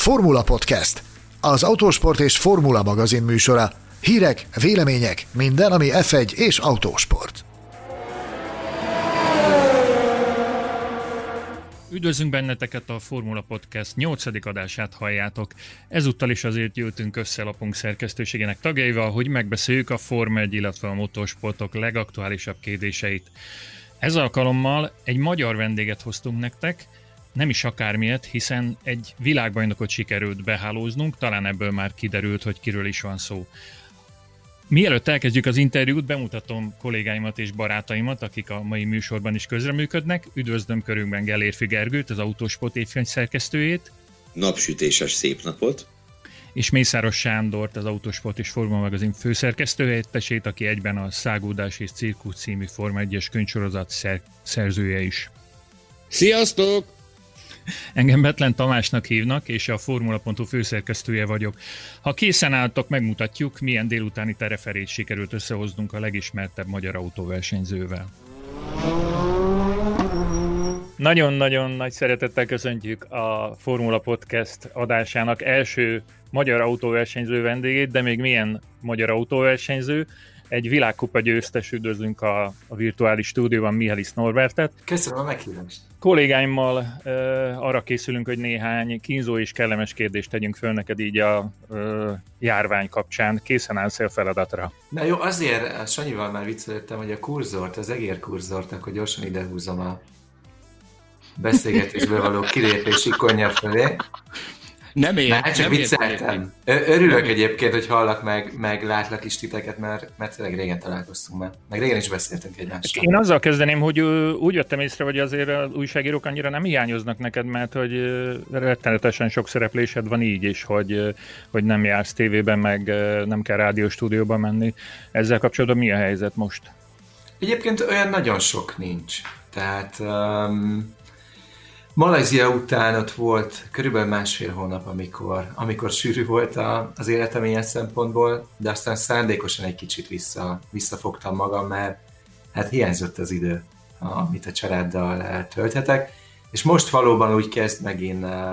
Formula Podcast, az autósport és formula magazin műsora. Hírek, vélemények, minden, ami F1 és autósport. Üdvözlünk benneteket a Formula Podcast 8. adását halljátok. Ezúttal is azért jöttünk össze lapunk szerkesztőségének tagjaival, hogy megbeszéljük a Forma 1, illetve a motorsportok legaktuálisabb kérdéseit. Ez alkalommal egy magyar vendéget hoztunk nektek, nem is akármilyet, hiszen egy világbajnokot sikerült behálóznunk, talán ebből már kiderült, hogy kiről is van szó. Mielőtt elkezdjük az interjút, bemutatom kollégáimat és barátaimat, akik a mai műsorban is közreműködnek. Üdvözlöm körünkben Gelérfi Gergőt, az Autósport évkönyv szerkesztőjét. Napsütéses szép napot. És Mészáros Sándort, az Autósport és Forma magazin főszerkesztőhelyettesét, aki egyben a Szágódás és Cirkusz című Forma 1-es könyvsorozat szer- szerzője is. Sziasztok! Engem Betlen Tamásnak hívnak, és a Formula.hu főszerkesztője vagyok. Ha készen álltok, megmutatjuk, milyen délutáni tereferét sikerült összehoznunk a legismertebb magyar autóversenyzővel. Nagyon-nagyon nagy szeretettel köszöntjük a Formula Podcast adásának első magyar autóversenyző vendégét, de még milyen magyar autóversenyző, egy világkupa győztes üdvözlünk a, a virtuális stúdióban Mihalis Norbertet. Köszönöm a meghívást. Kollégáimmal uh, arra készülünk, hogy néhány kínzó és kellemes kérdést tegyünk föl neked így a uh, járvány kapcsán. Készen állsz a feladatra? Na jó, azért Sanyival már viccelődtem, hogy a kurzort, az egér kurzort, akkor gyorsan idehúzom a beszélgetésből való kilépési konja fölé. Nem ér, hát csak vicceltem. Örülök nem egyébként, hogy hallak meg, meg látlak is titeket, mert, mert tényleg régen találkoztunk már. Meg régen is beszéltünk egymással. Én azzal kezdeném, hogy úgy vettem észre, hogy azért az újságírók annyira nem hiányoznak neked, mert hogy rettenetesen sok szereplésed van így is, hogy, hogy nem jársz tévében, meg nem kell rádióstúdióba menni. Ezzel kapcsolatban mi a helyzet most? Egyébként olyan nagyon sok nincs. Tehát um, Malajzia után ott volt körülbelül másfél hónap, amikor, amikor sűrű volt a, az életem ilyen szempontból, de aztán szándékosan egy kicsit vissza, visszafogtam magam, mert hát hiányzott az idő, amit a családdal tölthetek, és most valóban úgy kezd megint uh,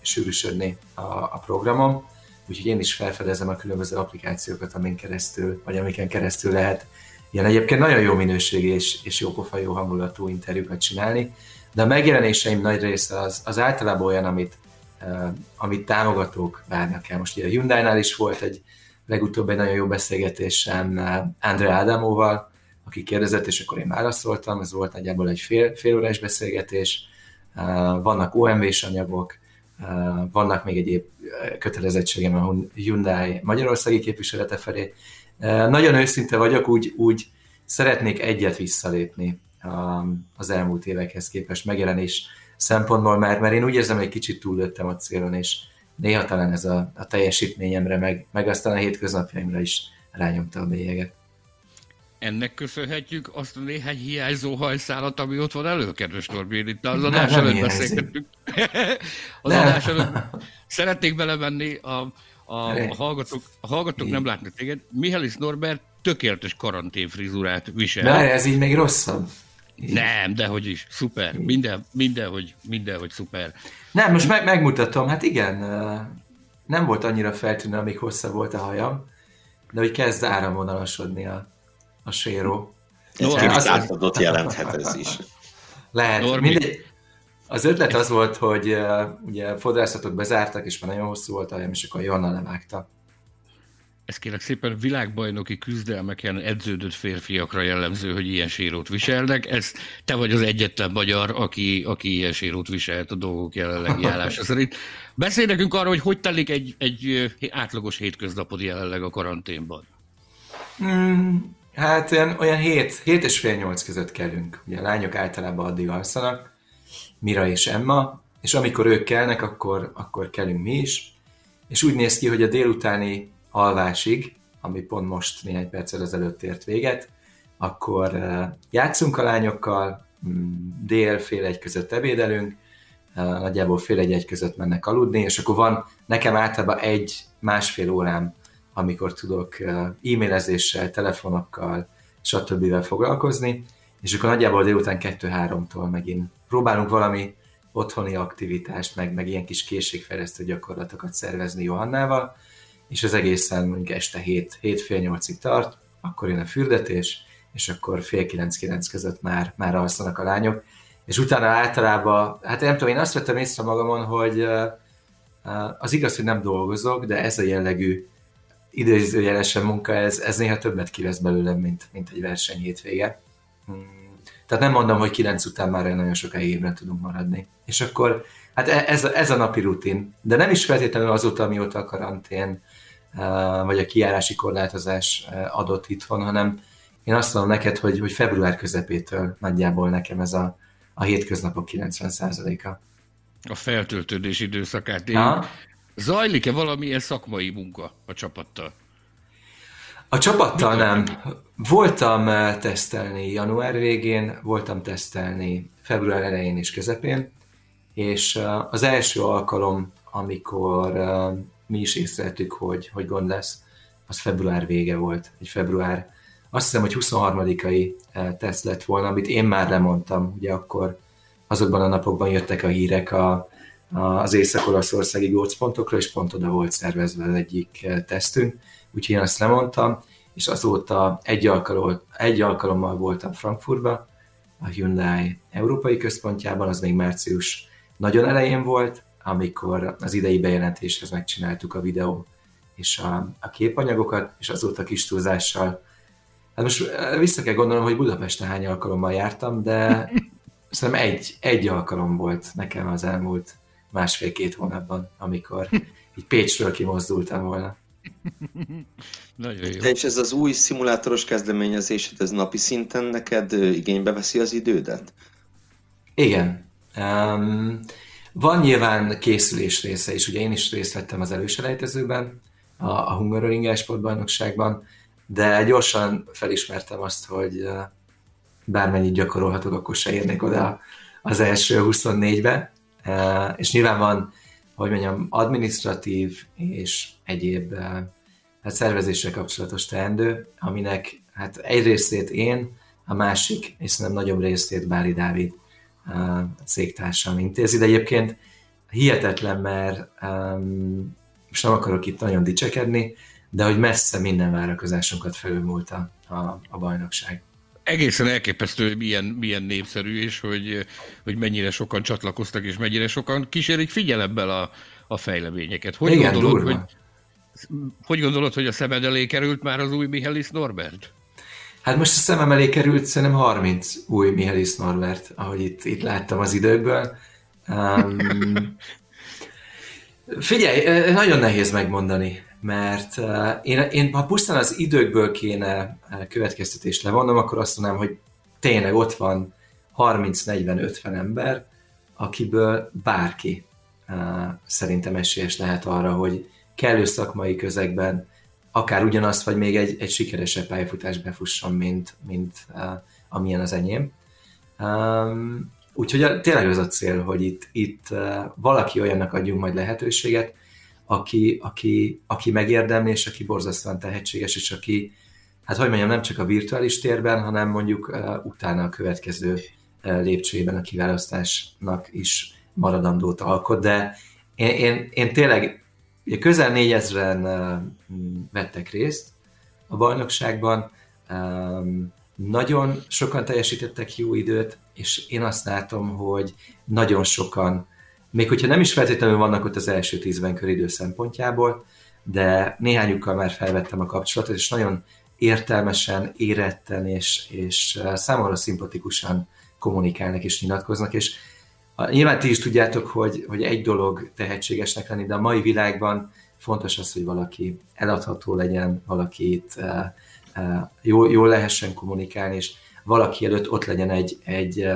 sűrűsödni a, a programom, úgyhogy én is felfedezem a különböző applikációkat, amin keresztül, vagy amiken keresztül lehet ilyen egyébként nagyon jó minőségű és, és jó pofa, jó hangulatú interjúkat csinálni, de a megjelenéseim nagy része az, az általában olyan, amit, uh, amit támogatók várnak el. Most ugye a Hyundai-nál is volt egy legutóbb egy nagyon jó beszélgetésem Andre Ádámóval, aki kérdezett, és akkor én válaszoltam, ez volt nagyjából egy fél, fél órás beszélgetés, uh, vannak OMV-s anyagok, uh, vannak még egyéb kötelezettségem a Hyundai magyarországi képviselete felé. Uh, nagyon őszinte vagyok, úgy, úgy szeretnék egyet visszalépni az elmúlt évekhez képest megjelenés szempontból, mert, mert én úgy érzem, hogy egy kicsit túllőttem a célon, és néha talán ez a, a teljesítményemre, meg, meg aztán a hétköznapjaimra is rányomta a bélyeget. Ennek köszönhetjük azt a néhány hiányzó hajszálat, ami ott van elő, kedves Norbén. Itt az adás nem, előtt beszélgettünk. az nem. adás előtt szeretnék belemenni, a, a, a hallgatók, a hallgatók nem látnak téged. Mihális Norbert tökéletes karanténfrizurát visel. De ez így még rosszabb. Nem, dehogy is, szuper. Minden, mindenhogy, mindenhogy szuper. Nem, most meg, megmutatom, hát igen, nem volt annyira feltűnő, amíg hosszabb volt a hajam, de hogy kezd áramvonalasodni a, a séró. Ez az átadott jelenthet ez is. Lehet. Normi. Mindegy, az ötlet az volt, hogy uh, ugye fodrászatot bezártak, és már nagyon hosszú volt a hajam, és akkor Jonna levágta ez kérlek szépen világbajnoki küzdelmeken edződött férfiakra jellemző, hogy ilyen sérót viselnek. Ez, te vagy az egyetlen magyar, aki, aki ilyen sérót viselt a dolgok jelenlegi állása szerint. Beszélj nekünk arról, hogy hogy telik egy, egy átlagos hétköznapod jelenleg a karanténban. Hmm, hát olyan, olyan hét, hét és fél nyolc között kellünk. Ugye a lányok általában addig alszanak, Mira és Emma, és amikor ők kelnek, akkor, akkor kellünk mi is. És úgy néz ki, hogy a délutáni alvásig, ami pont most néhány perccel ezelőtt ért véget, akkor eh, játszunk a lányokkal, mm, dél fél egy között ebédelünk, eh, nagyjából fél egy egy között mennek aludni, és akkor van nekem általában egy másfél órám, amikor tudok eh, e-mailezéssel, telefonokkal, stb. foglalkozni, és akkor nagyjából délután kettő-háromtól megint próbálunk valami otthoni aktivitást, meg, meg ilyen kis készségfejlesztő gyakorlatokat szervezni Johannával, és az egészen mondjuk este 7, 7 fél 8-ig tart, akkor jön a fürdetés, és akkor fél 9-9 között már, már alszanak a lányok, és utána általában, hát nem tudom, én azt vettem észre magamon, hogy az igaz, hogy nem dolgozok, de ez a jellegű idézőjelesen munka, ez, ez néha többet kivesz belőlem, mint, mint egy verseny hétvége. Hmm. Tehát nem mondom, hogy kilenc után már nagyon sokáig ébren tudunk maradni. És akkor, hát e, ez, ez a napi rutin. De nem is feltétlenül azóta, amióta a karantén vagy a kiárási korlátozás adott itthon, hanem én azt mondom neked, hogy, hogy február közepétől nagyjából nekem ez a, a hétköznapok 90%-a. A feltöltődés időszakát él. Zajlik-e valamilyen szakmai munka a csapattal? A csapattal nem. Voltam tesztelni január végén, voltam tesztelni február elején és közepén, és az első alkalom, amikor mi is észreltük, hogy, hogy gond lesz, az február vége volt. Egy február, azt hiszem, hogy 23-ai teszt lett volna, amit én már lemondtam, ugye akkor azokban a napokban jöttek a hírek a, az észak-olaszországi gócpontokra, és pont oda volt szervezve az egyik eh, tesztünk, úgyhogy én azt lemondtam, és azóta egy, alkalom, egy alkalommal voltam Frankfurtba, a Hyundai Európai Központjában, az még március nagyon elején volt, amikor az idei bejelentéshez megcsináltuk a videó és a, a képanyagokat, és azóta kis túlzással. Hát most vissza kell gondolnom, hogy Budapesten hány alkalommal jártam, de szerintem egy, egy alkalom volt nekem az elmúlt másfél-két hónapban, amikor így Pécsről kimozdultam volna. Nagyon jó. És ez az új szimulátoros kezdeményezésed, ez napi szinten neked igénybe veszi az idődet? Igen. Um, van nyilván készülés része is, ugye én is részt vettem az előselejtezőben, a, a Hungaroring sportbajnokságban, de gyorsan felismertem azt, hogy bármennyit gyakorolhatok, akkor se érnék oda az első 24-be, és nyilván van, hogy mondjam, administratív és egyéb hát szervezéssel kapcsolatos teendő, aminek hát egy részét én, a másik, és szerintem nagyobb részét Bári Dávid cégtársam intézi, de egyébként hihetetlen, mert um, most nem akarok itt nagyon dicsekedni, de hogy messze minden várakozásunkat felülmúlt a, a, a bajnokság egészen elképesztő, hogy milyen, milyen népszerű, és hogy, hogy mennyire sokan csatlakoztak, és mennyire sokan kísérik figyelemmel a, a fejleményeket. Hogy Igen, gondolod, hogy, hogy gondolod, hogy a szemed elé került már az új Mihelis Norbert? Hát most a szemem elé került szerintem 30 új Mihelis Norbert, ahogy itt, itt láttam az időkből. Um, figyelj, nagyon nehéz megmondani mert én, én ha pusztán az időkből kéne következtetést levonnom, akkor azt mondanám, hogy tényleg ott van 30-40-50 ember, akiből bárki szerintem esélyes lehet arra, hogy kellő szakmai közegben akár ugyanazt, vagy még egy, egy sikeresebb pályafutást befusson, mint, mint uh, amilyen az enyém. Um, úgyhogy a, tényleg az a cél, hogy itt, itt uh, valaki olyannak adjunk majd lehetőséget, aki, aki, aki megérdemli, és aki borzasztóan tehetséges, és aki, hát hogy mondjam, nem csak a virtuális térben, hanem mondjuk uh, utána a következő uh, lépcsőjében a kiválasztásnak is maradandót alkot, de én, én, én tényleg ugye közel négyezren uh, vettek részt a bajnokságban, nagyon sokan teljesítettek jó időt, és én azt látom, hogy nagyon sokan még hogyha nem is feltétlenül vannak ott az első tízben köridő szempontjából, de néhányukkal már felvettem a kapcsolatot, és nagyon értelmesen, éretten és, és számomra szimpatikusan kommunikálnak és nyilatkoznak, és nyilván ti is tudjátok, hogy, hogy egy dolog tehetségesnek lenni, de a mai világban fontos az, hogy valaki eladható legyen, valakit uh, uh, jól, jól lehessen kommunikálni, és valaki előtt ott legyen egy, egy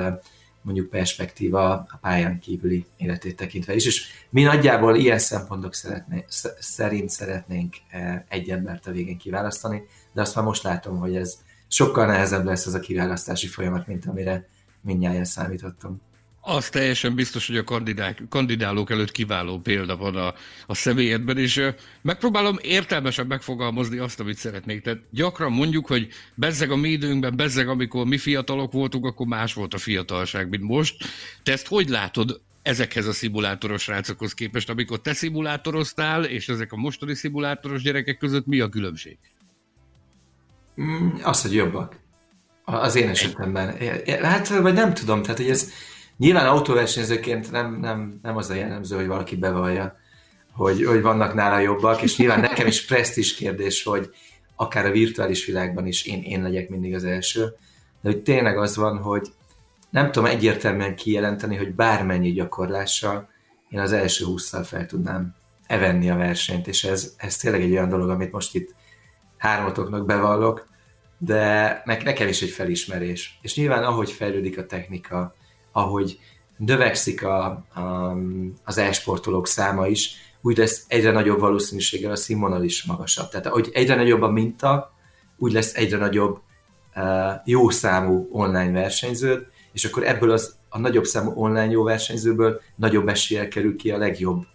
mondjuk perspektíva a pályán kívüli életét tekintve is, és mi nagyjából ilyen szempontok szeretné, szerint szeretnénk e, egy embert a végén kiválasztani, de azt már most látom, hogy ez sokkal nehezebb lesz ez a kiválasztási folyamat, mint amire mindnyáján számítottam. Az teljesen biztos, hogy a kandidák, kandidálók előtt kiváló példa van a, a személyedben, és megpróbálom értelmesen megfogalmazni azt, amit szeretnék. Tehát gyakran mondjuk, hogy bezzeg a mi időnkben, bezzeg amikor mi fiatalok voltunk, akkor más volt a fiatalság, mint most. Te ezt hogy látod? ezekhez a szimulátoros rácokhoz képest, amikor te szimulátoroztál, és ezek a mostani szimulátoros gyerekek között mi a különbség? Mm, az, hogy jobbak. Az én esetemben. Hát, vagy nem tudom, tehát hogy ez nyilván autóversenyzőként nem, nem, nem az a jellemző, hogy valaki bevallja, hogy, hogy vannak nála jobbak, és nyilván nekem is presztis kérdés, hogy akár a virtuális világban is én, én legyek mindig az első, de hogy tényleg az van, hogy nem tudom egyértelműen kijelenteni, hogy bármennyi gyakorlással én az első húszszal fel tudnám evenni a versenyt, és ez, ez tényleg egy olyan dolog, amit most itt hármatoknak bevallok, de nekem is egy felismerés. És nyilván ahogy fejlődik a technika, ahogy növekszik a, a, az e-sportolók száma is, úgy lesz egyre nagyobb valószínűséggel a színvonal is magasabb. Tehát ahogy egyre nagyobb a minta, úgy lesz egyre nagyobb uh, jó számú online versenyződ, és akkor ebből az, a nagyobb számú online jó versenyzőből nagyobb eséllyel kerül ki a legjobb,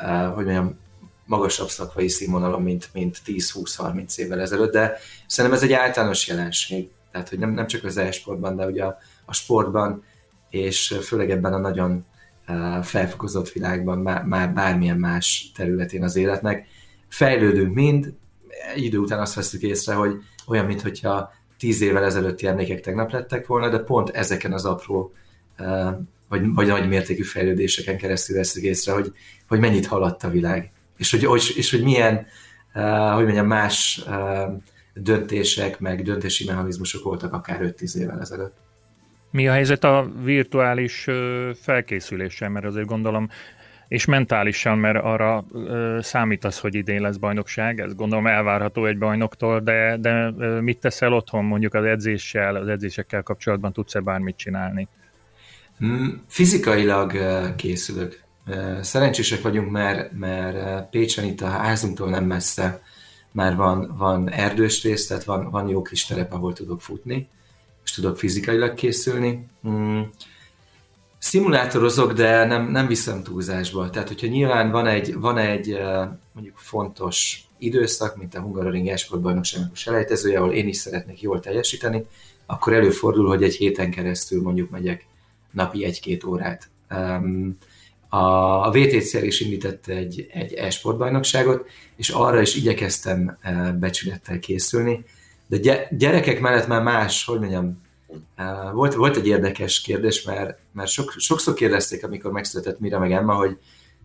uh, hogy mondjam, magasabb szakmai színvonalon, mint, mint 10-20-30 évvel ezelőtt, de szerintem ez egy általános jelenség. Tehát, hogy nem, nem csak az e-sportban, de ugye a, a sportban, és főleg ebben a nagyon uh, felfokozott világban, már, bármilyen más területén az életnek, fejlődünk mind, idő után azt veszük észre, hogy olyan, mintha tíz évvel ezelőtti emlékek tegnap lettek volna, de pont ezeken az apró uh, vagy, vagy nagy mértékű fejlődéseken keresztül veszük észre, hogy, hogy mennyit haladt a világ és hogy, hogy, és hogy milyen, uh, hogy mondjam, más döntések, meg döntési mechanizmusok voltak akár 5-10 évvel ezelőtt. Mi a helyzet a virtuális felkészüléssel, mert azért gondolom, és mentálisan, mert arra számítasz, hogy idén lesz bajnokság, ez gondolom elvárható egy bajnoktól, de, de mit teszel otthon mondjuk az edzéssel, az edzésekkel kapcsolatban tudsz-e bármit csinálni? Mm, fizikailag készülök. Szerencsések vagyunk, mert, mert Pécsen itt a házunktól nem messze már van, van erdős rész, tehát van, van jó kis terep, ahol tudok futni, és tudok fizikailag készülni. Mm. Szimulátorozok, de nem, nem viszem túlzásba. Tehát, hogyha nyilván van egy, van egy mondjuk fontos időszak, mint a Hungaroring Esportbajnokságnak selejtezője, ahol én is szeretnék jól teljesíteni, akkor előfordul, hogy egy héten keresztül mondjuk megyek napi egy-két órát. Um, a, VTCR is indított egy, egy e-sportbajnokságot, és arra is igyekeztem e, becsülettel készülni, de gyerekek mellett már más, hogy mondjam, volt, volt egy érdekes kérdés, mert, mert sok, sokszor kérdezték, amikor megszületett Mira meg Emma, hogy,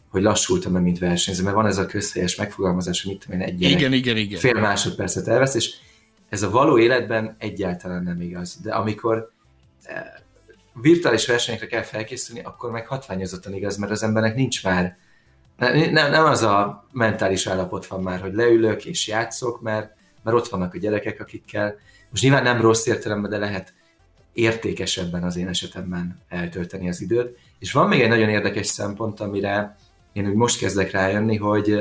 hogy lassultam-e, mint versenyző, mert van ez a közhelyes megfogalmazás, hogy mit tudom én, egy gyerek igen, igen, igen. fél másodpercet elvesz, és ez a való életben egyáltalán nem igaz. De amikor virtuális versenyekre kell felkészülni, akkor meg hatványozottan igaz, mert az embernek nincs már, nem, nem az a mentális állapot van már, hogy leülök és játszok, mert, mert ott vannak a gyerekek, akikkel, most nyilván nem rossz értelemben, de lehet értékesebben az én esetemben eltölteni az időt. És van még egy nagyon érdekes szempont, amire én úgy most kezdek rájönni, hogy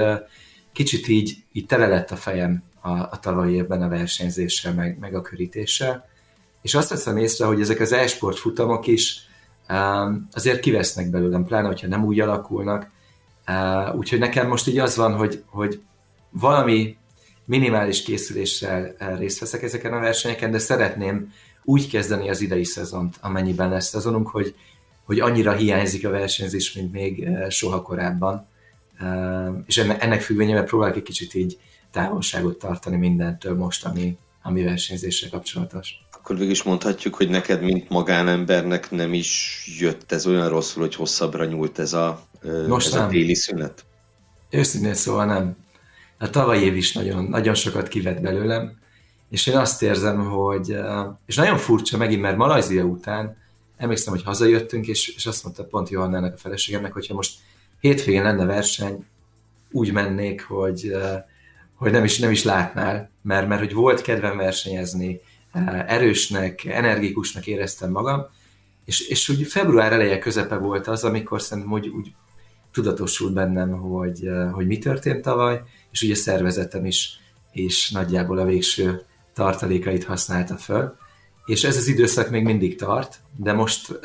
kicsit így, így tele lett a fejem a, a tavalyi évben a versenyzéssel, meg, meg a körítéssel, és azt veszem észre, hogy ezek az e-sport futamok is um, azért kivesznek belőlem, pláne, hogyha nem úgy alakulnak. Uh, úgyhogy nekem most így az van, hogy, hogy valami minimális készüléssel uh, részt veszek ezeken a versenyeken, de szeretném úgy kezdeni az idei szezont, amennyiben lesz szezonunk, hogy, hogy annyira hiányzik a versenyzés, mint még uh, soha korábban. És ennek függvényében próbálok egy kicsit így távolságot tartani mindentől most, ami, ami versenyzéssel kapcsolatos akkor végül is mondhatjuk, hogy neked, mint magánembernek nem is jött ez olyan rosszul, hogy hosszabbra nyúlt ez a, Most ez nem. a téli szünet? Őszintén szóval nem. A tavaly év is nagyon, nagyon sokat kivett belőlem, és én azt érzem, hogy, és nagyon furcsa megint, mert Malajzia után emlékszem, hogy hazajöttünk, és, és azt mondta pont Johannának a feleségemnek, hogyha most hétvégén lenne verseny, úgy mennék, hogy, hogy nem is, nem is látnál, mert, mert hogy volt kedvem versenyezni, erősnek, energikusnak éreztem magam, és, és úgy február eleje közepe volt az, amikor szerintem úgy, úgy tudatosult bennem, hogy, hogy mi történt tavaly, és ugye szervezetem is, és nagyjából a végső tartalékait használta föl. És ez az időszak még mindig tart, de most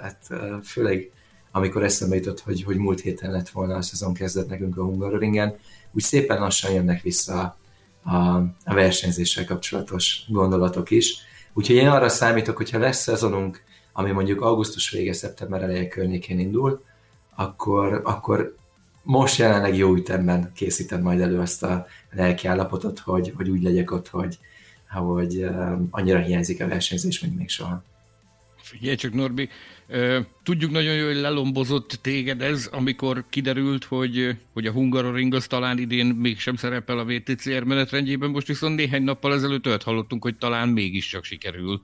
hát főleg amikor eszembe jutott, hogy, hogy múlt héten lett volna a szezon kezdet nekünk a Hungaroringen, úgy szépen lassan jönnek vissza a, a versenyzéssel kapcsolatos gondolatok is. Úgyhogy én arra számítok, hogy ha lesz szezonunk, ami mondjuk augusztus vége, szeptember eleje környékén indul, akkor, akkor most jelenleg jó ütemben készítem majd elő azt a lelki állapotot, hogy, hogy úgy legyek ott, hogy, hogy annyira hiányzik a versenyzés, mint még soha. Figyelj csak, Norbi, tudjuk nagyon jó, hogy lelombozott téged ez, amikor kiderült, hogy, hogy a Hungaroring az talán idén mégsem szerepel a VTCR menetrendjében, most viszont néhány nappal ezelőtt olyat hallottunk, hogy talán mégiscsak sikerül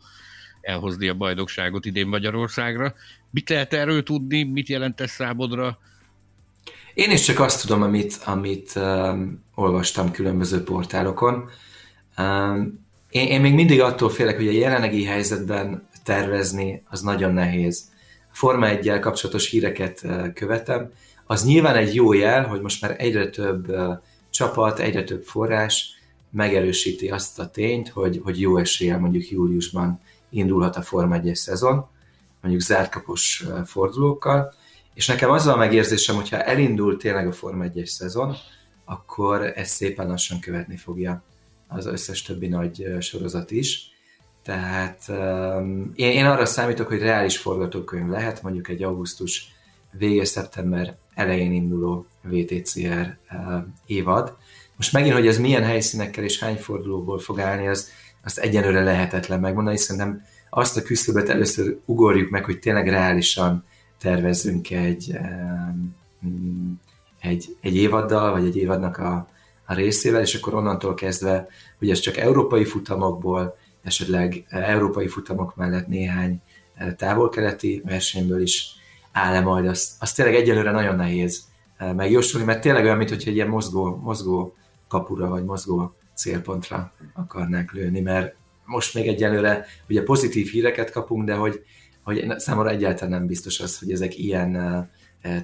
elhozni a bajnokságot idén Magyarországra. Mit lehet erről tudni, mit jelent ez számodra? Én is csak azt tudom, amit, amit um, olvastam különböző portálokon. Um, én, én még mindig attól félek, hogy a jelenlegi helyzetben tervezni az nagyon nehéz. Forma 1 kapcsolatos híreket uh, követem. Az nyilván egy jó jel, hogy most már egyre több uh, csapat, egyre több forrás megerősíti azt a tényt, hogy, hogy jó eséllyel mondjuk júliusban indulhat a Forma 1 szezon, mondjuk zártkapos uh, fordulókkal, és nekem az a megérzésem, hogyha elindul tényleg a Forma 1 szezon, akkor ez szépen lassan követni fogja az összes többi nagy sorozat is. Tehát um, én, én arra számítok, hogy reális forgatókönyv lehet, mondjuk egy augusztus vége szeptember elején induló VTCR uh, évad. Most megint, hogy ez milyen helyszínekkel és hány fordulóból fog állni, az, azt egyenlőre lehetetlen megmondani, szerintem azt a küszöböt először ugorjuk meg, hogy tényleg reálisan tervezzünk egy, egy, egy évaddal, vagy egy évadnak a, a részével, és akkor onnantól kezdve, hogy ez csak európai futamokból, esetleg európai futamok mellett néhány eh, távol-keleti versenyből is áll-e majd, azt, azt tényleg egyelőre nagyon nehéz eh, megjósolni, mert tényleg olyan, mintha egy ilyen mozgó, mozgó kapura, vagy mozgó célpontra akarnánk lőni, mert most még egyelőre ugye pozitív híreket kapunk, de hogy hogy számomra egyáltalán nem biztos az, hogy ezek ilyen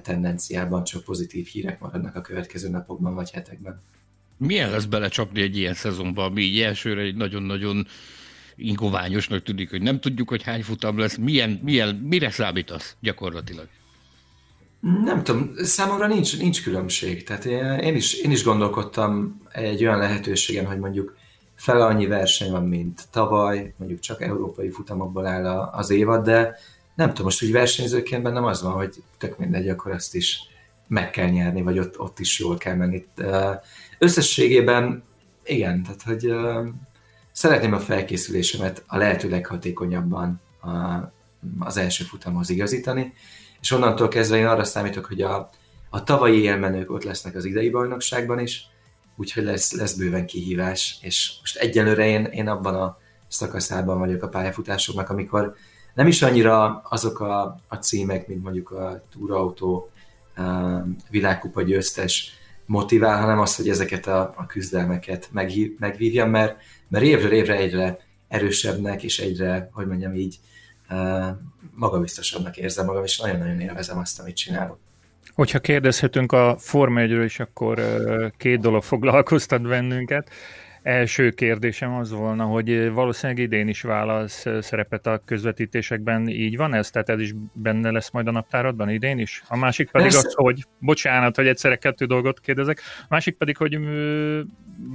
tendenciában csak pozitív hírek maradnak a következő napokban vagy hetekben. Milyen lesz belecsapni egy ilyen szezonban, ami így elsőre egy nagyon-nagyon ingoványosnak tűnik, hogy nem tudjuk, hogy hány futam lesz, milyen, milyen, mire számítasz gyakorlatilag? Nem tudom, számomra nincs, nincs különbség. Tehát én is, én is gondolkodtam egy olyan lehetőségen, hogy mondjuk fel annyi verseny van, mint tavaly, mondjuk csak európai futamokból áll az évad, de nem tudom, most úgy versenyzőként bennem az van, hogy tök mindegy, akkor azt is meg kell nyerni, vagy ott, ott is jól kell menni. Összességében igen, tehát hogy szeretném a felkészülésemet a lehető leghatékonyabban az első futamhoz igazítani, és onnantól kezdve én arra számítok, hogy a, a tavalyi élmenők ott lesznek az idei bajnokságban is, úgyhogy lesz, lesz bőven kihívás, és most egyelőre én, én abban a szakaszában vagyok a pályafutásoknak, amikor nem is annyira azok a, a címek, mint mondjuk a túrautó világkupa győztes motivál, hanem az, hogy ezeket a, a küzdelmeket meghív, megvívjam, mert, mert évről évre egyre erősebbnek, és egyre, hogy mondjam így, magabiztosabbnak érzem magam, és nagyon-nagyon élvezem azt, amit csinálok. Hogyha kérdezhetünk a Forma 1 is, akkor két dolog foglalkoztat bennünket. Első kérdésem az volna, hogy valószínűleg idén is válasz szerepet a közvetítésekben, így van ez? Tehát ez is benne lesz majd a naptáradban idén is? A másik pedig az, hogy, bocsánat, hogy egyszerre kettő dolgot kérdezek, a másik pedig, hogy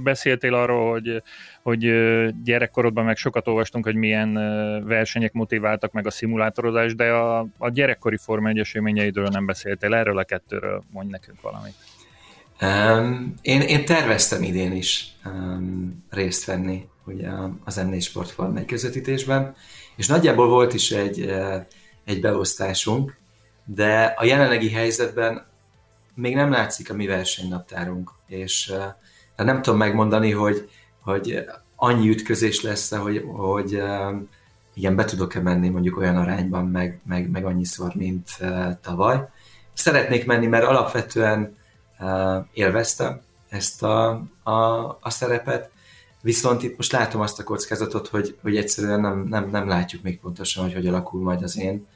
beszéltél arról, hogy, hogy gyerekkorodban meg sokat olvastunk, hogy milyen versenyek motiváltak meg a szimulátorozás, de a, a gyerekkori Forma 1 eseményeidről nem beszéltél, erről a kettőről mondj nekünk valamit. Um, én, én terveztem idén is um, részt venni ugye az M4 Sport Forma közvetítésben, és nagyjából volt is egy, egy beosztásunk, de a jelenlegi helyzetben még nem látszik a mi versenynaptárunk, és uh, nem tudom megmondani, hogy, hogy annyi ütközés lesz hogy, hogy igen, be tudok-e menni mondjuk olyan arányban, meg, meg, meg annyiszor, mint uh, tavaly. Szeretnék menni, mert alapvetően élveztem ezt a, a, a szerepet, viszont itt most látom azt a kockázatot, hogy, hogy egyszerűen nem, nem, nem látjuk még pontosan, hogy hogy alakul majd az én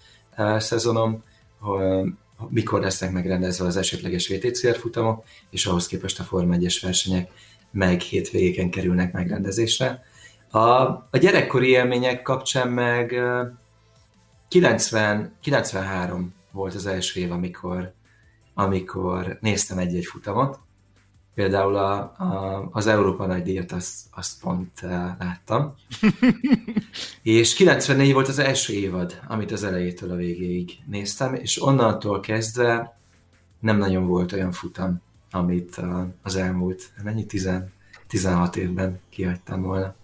szezonom, hogy mikor lesznek megrendezve az esetleges VTCR futamok, és ahhoz képest a Forma 1-es versenyek meg hétvégéken kerülnek megrendezésre. A, a gyerekkori élmények kapcsán meg 90, 93 volt az első év, amikor amikor néztem egy-egy futamot, Például a, a, az Európa nagy díjat azt, azt pont uh, láttam. és 94 volt az első évad, amit az elejétől a végéig néztem, és onnantól kezdve nem nagyon volt olyan futam, amit uh, az elmúlt, mennyi, 10, 16 évben kihagytam volna.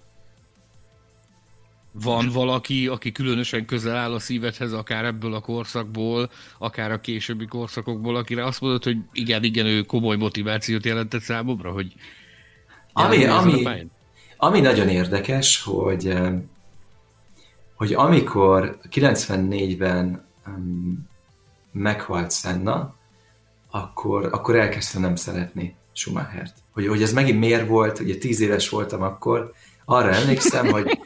Van valaki, aki különösen közel áll a szívedhez, akár ebből a korszakból, akár a későbbi korszakokból, akire azt mondod, hogy igen, igen, ő komoly motivációt jelentett számomra, hogy ami, ami, ami nagyon érdekes, hogy, hogy amikor 94-ben um, meghalt Senna, akkor, akkor elkezdtem nem szeretni Schumachert. Hogy, hogy ez megint miért volt, ugye tíz éves voltam akkor, arra emlékszem, hogy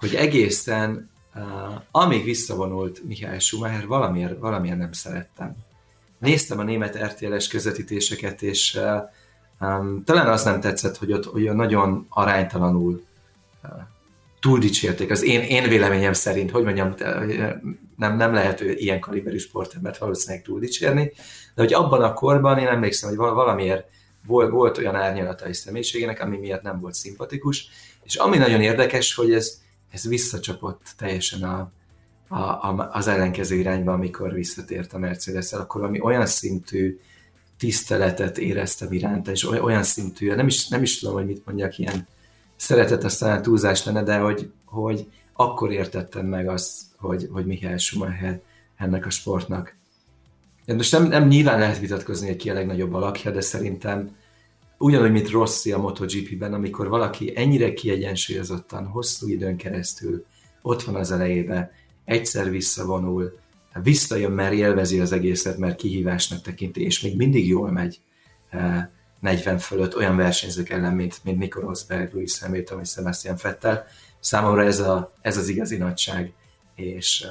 hogy egészen uh, amíg visszavonult Mihály Schumacher, valamiért, valamiért nem szerettem. Néztem a német RTL-es közvetítéseket, és uh, um, talán az nem tetszett, hogy ott hogy nagyon aránytalanul uh, túl dicsérték. Az én, én véleményem szerint, hogy mondjam, nem, nem lehet ilyen kaliberű sportembert valószínűleg túl dicsérni, de hogy abban a korban én emlékszem, hogy valamiért volt, volt olyan árnyalata egy személyiségének, ami miatt nem volt szimpatikus, és ami nagyon érdekes, hogy ez ez visszacsapott teljesen a, a, a, az ellenkező irányba, amikor visszatért a mercedes akkor valami olyan szintű tiszteletet éreztem iránta, és olyan szintű, nem is, nem is tudom, hogy mit mondjak, ilyen szeretet aztán túlzás lenne, de hogy, hogy akkor értettem meg azt, hogy, hogy Mihály Schumacher ennek a sportnak. Most nem, nem nyilván lehet vitatkozni, hogy ki a legnagyobb alakja, de szerintem ugyanúgy, mint Rossi a MotoGP-ben, amikor valaki ennyire kiegyensúlyozottan, hosszú időn keresztül ott van az elejébe, egyszer visszavonul, visszajön, mert élvezi az egészet, mert kihívásnak tekinti, és még mindig jól megy 40 eh, fölött olyan versenyzők ellen, mint, mint Nico Rosberg, Louis Hamilton vagy Sebastian Vettel. Számomra ez, a, ez az igazi nagyság. És,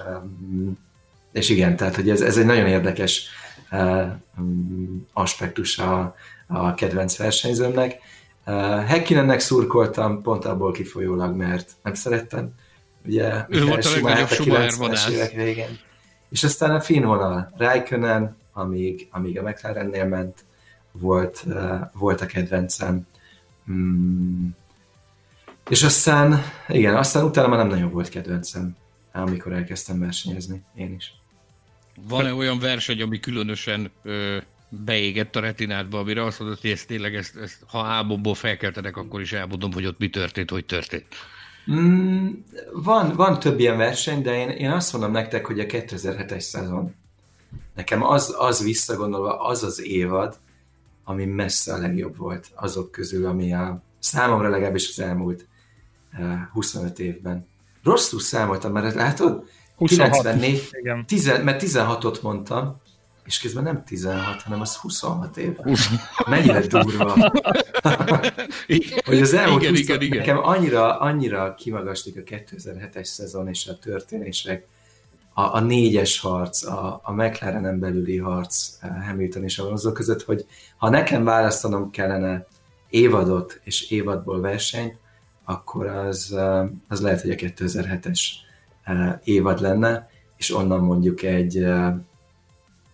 és igen, tehát hogy ez, ez egy nagyon érdekes eh, mm, aspektus a, a kedvenc versenyzőmnek. Hekkinennek szurkoltam pont abból kifolyólag, mert nem szerettem. Ugye, ő volt a legnagyobb Schumacher évek végén. És aztán a finn vonal, Raikkonen, amíg, amíg a McLarennél ment, volt, volt a kedvencem. Mm. És aztán, igen, aztán utána már nem nagyon volt kedvencem, amikor elkezdtem versenyezni, én is. Van-e olyan verseny, ami különösen ö, beégett a retinádba, amire azt mondod, hogy ezt tényleg, ezt, ezt, ha álmomból felkeltenek, akkor is elmondom, hogy ott mi történt, hogy történt. Mm, van, van több ilyen verseny, de én, én azt mondom nektek, hogy a 2007-es szezon. Nekem az, az visszagondolva, az az évad, ami messze a legjobb volt azok közül, ami a számomra legalábbis az elmúlt uh, eh, 25 évben. Rosszul számoltam, mert látod? 26. 94, igen. 10, mert 16-ot mondtam, és közben nem 16, hanem az 26 év. Mennyire durva. hogy az elmúlt igen, 20, igen, igen. nekem annyira, annyira kimagaslik a 2007-es szezon és a történések, a, a négyes harc, a, a McLarenen belüli harc eh, Hamilton és Alonso között, hogy ha nekem választanom kellene évadot és évadból versenyt, akkor az, eh, az lehet, hogy a 2007-es eh, évad lenne, és onnan mondjuk egy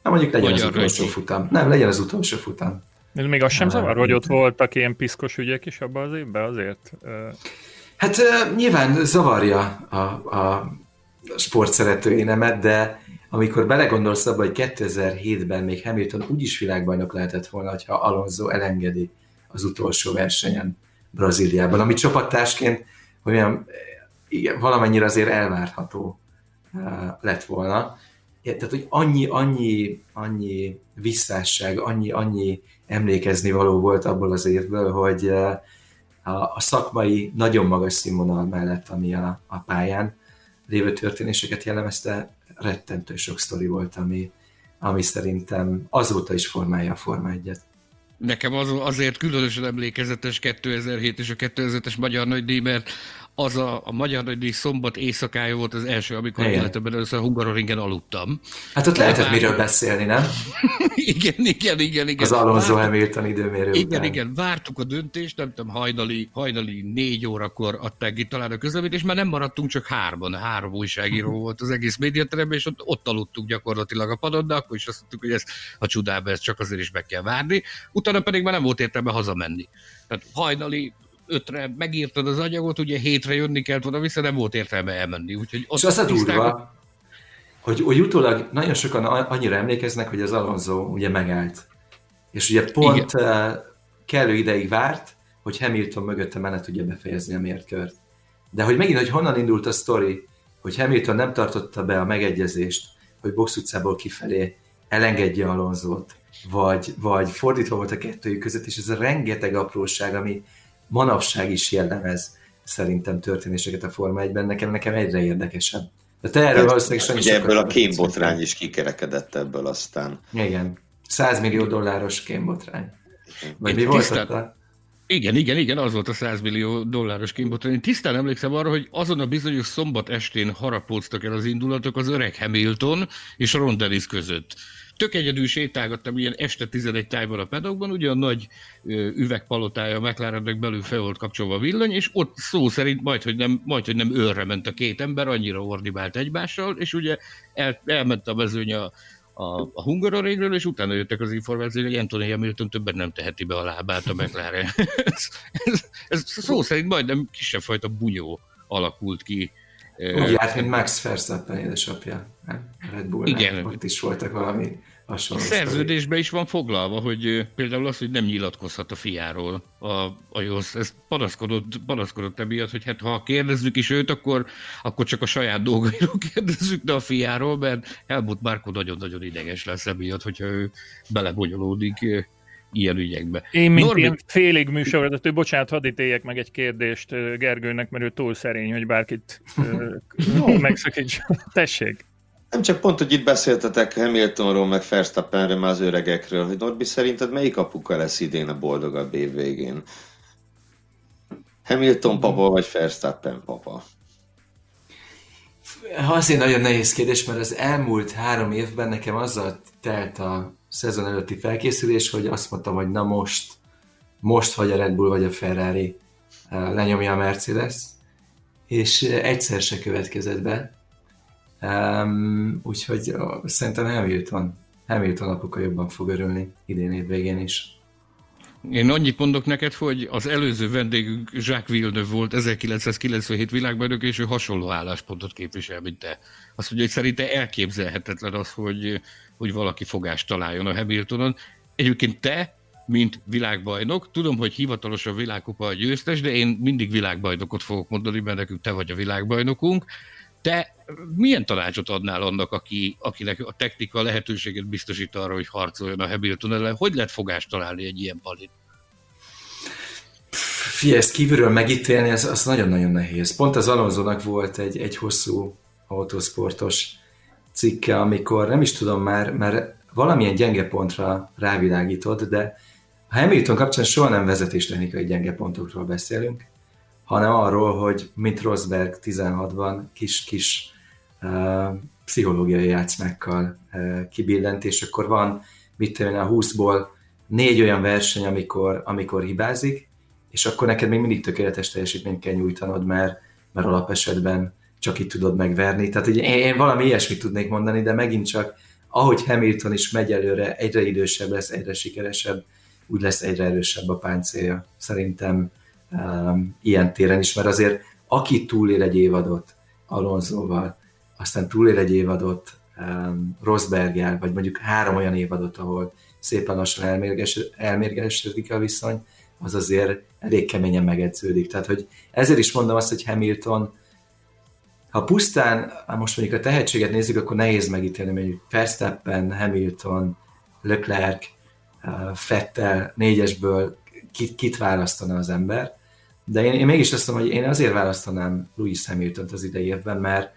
Na mondjuk legyen Magyar az utolsó rögyi. futam. Nem, legyen az utolsó futam. De még az sem zavar, hogy ott voltak ilyen piszkos ügyek is abban az évben azért? Hát nyilván zavarja a, a sportszeretőénemet, de amikor belegondolsz abba, hogy 2007-ben még Hamilton úgyis világbajnok lehetett volna, ha Alonso elengedi az utolsó versenyen Brazíliában, ami csapattársként hogy mondjam, igen, valamennyire azért elvárható lett volna tehát, hogy annyi, annyi, annyi visszásság, annyi, annyi emlékezni való volt abból az évből, hogy eh, a, a szakmai nagyon magas színvonal mellett, ami a, a pályán lévő történéseket jellemezte, rettentő sok sztori volt, ami, ami szerintem azóta is formálja a Forma 1 Nekem az, azért különösen emlékezetes 2007 és a 2005-es Magyar Nagydíj, mert az a, a Magyar Nagydíj szombat éjszakája volt az első, amikor igen. életemben először a Hungaroringen aludtam. Hát ott lehetett miről beszélni, nem? igen, igen, igen, igen. Az Alonso Hamilton időmérő Igen, után. igen, vártuk a döntést, nem tudom, hajnali, hajnali négy órakor adták itt talán a közleményt, és már nem maradtunk csak hárman, három újságíró volt az egész médiateremben, és ott, ott aludtunk gyakorlatilag a padon, de akkor is azt mondtuk, hogy ez a csodába, ez csak azért is meg kell várni. Utána pedig már nem volt értelme hazamenni. Tehát hajnali ötre megírtad az anyagot, ugye hétre jönni kellett oda vissza, nem volt értelme elmenni. Úgyhogy ott és az a durva, hogy, hogy utólag nagyon sokan annyira emlékeznek, hogy az Alonso ugye megállt. És ugye pont Igen. Eh, kellő ideig várt, hogy Hamilton mögötte menet tudja befejezni a mérkört. De hogy megint, hogy honnan indult a sztori, hogy Hamilton nem tartotta be a megegyezést, hogy box utcából kifelé elengedje Alonzót, vagy, vagy fordítva volt a kettőjük között, és ez a rengeteg apróság, ami manapság is jellemez szerintem történéseket a Forma 1-ben, nekem, nekem egyre érdekesebb. De te erről hát, valószínűleg Ugye ebből a kémbotrány is kikerekedett ebből aztán. Igen. 100 millió dolláros kémbotrány. Vagy mi volt ott igen, igen, igen, az volt a 100 millió dolláros kémbotrány. Én tisztán emlékszem arra, hogy azon a bizonyos szombat estén harapóztak el az indulatok az öreg Hamilton és Ron Dennis között. Tök egyedül sétálgattam ilyen este 11 tájban a pedagógban, ugye a nagy üvegpalotája a McLarennek belül fel volt kapcsolva a villany, és ott szó szerint majd, hogy nem, majd, hogy nem őrre ment a két ember, annyira ordibált egymással, és ugye el, elment a mezőny a, a, a Hungaroringről, és utána jöttek az információk, hogy Anthony Hamilton többet nem teheti be a lábát a McLaren. ez, ez, ez szó szerint majdnem kisebb fajta bunyó alakult ki. Úgy járt, mint Max Verstappen édesapja. Red Bull, Igen. Ott is voltak valami hasonló. A szerződésben is van foglalva, hogy például az, hogy nem nyilatkozhat a fiáról a, a JOSZ. Ez panaszkodott, panaszkodott emiatt, hogy hát ha kérdezzük is őt, akkor, akkor csak a saját dolgairól kérdezzük, de a fiáról, mert Helmut Márko nagyon-nagyon ideges lesz emiatt, hogyha ő belebonyolódik ilyen ügyekbe. Én, mint Norbi... ilyen félig műsorvezető, bocsánat, hadd ítéljek meg egy kérdést Gergőnek, mert ő túl szerény, hogy bárkit megszakíts. Tessék. Nem csak pont, hogy itt beszéltetek Hamiltonról, meg Verstappenről, már az öregekről, hogy Norbi szerinted melyik apuka lesz idén a boldogabb év végén? Hamilton papa vagy Verstappen papa? Azért nagyon nehéz kérdés, mert az elmúlt három évben nekem azzal telt a szezon előtti felkészülés, hogy azt mondtam, hogy na most, most vagy a Red Bull, vagy a Ferrari lenyomja a Mercedes, és egyszer se következett be. Um, úgyhogy szerintem Hamilton, Hamilton apuka jobban fog örülni idén év végén is. Én annyit mondok neked, hogy az előző vendégünk Jacques Villeneuve volt 1997 világbajnok, és ő hasonló álláspontot képvisel, mint te. Azt mondja, hogy szerinte elképzelhetetlen az, hogy, hogy valaki fogást találjon a Hamiltonon. Egyébként te, mint világbajnok, tudom, hogy hivatalos a világkupa a győztes, de én mindig világbajnokot fogok mondani, mert nekünk te vagy a világbajnokunk. Te milyen tanácsot adnál annak, aki, akinek a technika lehetőséget biztosít arra, hogy harcoljon a Hamilton ellen? Hogy lehet fogást találni egy ilyen palin? Figyelj, ezt kívülről megítélni, az, az nagyon-nagyon nehéz. Pont az Alonsonak volt egy, egy hosszú autósportos cikke, amikor nem is tudom már, mert valamilyen gyenge pontra rávilágított, de a Hamilton kapcsán soha nem vezetéstechnikai gyenge pontokról beszélünk, hanem arról, hogy mint Rosberg 16-ban kis-kis uh, pszichológiai játszmákkal uh, kibillent, és akkor van, mit tudom a 20-ból négy olyan verseny, amikor, amikor hibázik, és akkor neked még mindig tökéletes teljesítményt kell nyújtanod, mert, mert alapesetben csak itt tudod megverni. Tehát ugye én valami ilyesmit tudnék mondani, de megint csak ahogy Hamilton is megy előre, egyre idősebb lesz, egyre sikeresebb, úgy lesz egyre erősebb a páncélja. Szerintem um, ilyen téren is, mert azért aki túlél egy évadot Alonsoval, aztán túlél egy évadot um, Rosberggel, vagy mondjuk három olyan évadot, ahol szépen lassan elmérges, elmérgesedik a viszony, az azért elég keményen megedződik. Tehát, hogy ezért is mondom azt, hogy Hamilton, ha pusztán most mondjuk a tehetséget nézzük, akkor nehéz megítélni, mondjuk Verstappen, Hamilton, Leclerc, Fettel négyesből kit, kit választana az ember. De én, én mégis azt mondom, hogy én azért választanám Louis Hamilton-t az idei évben, mert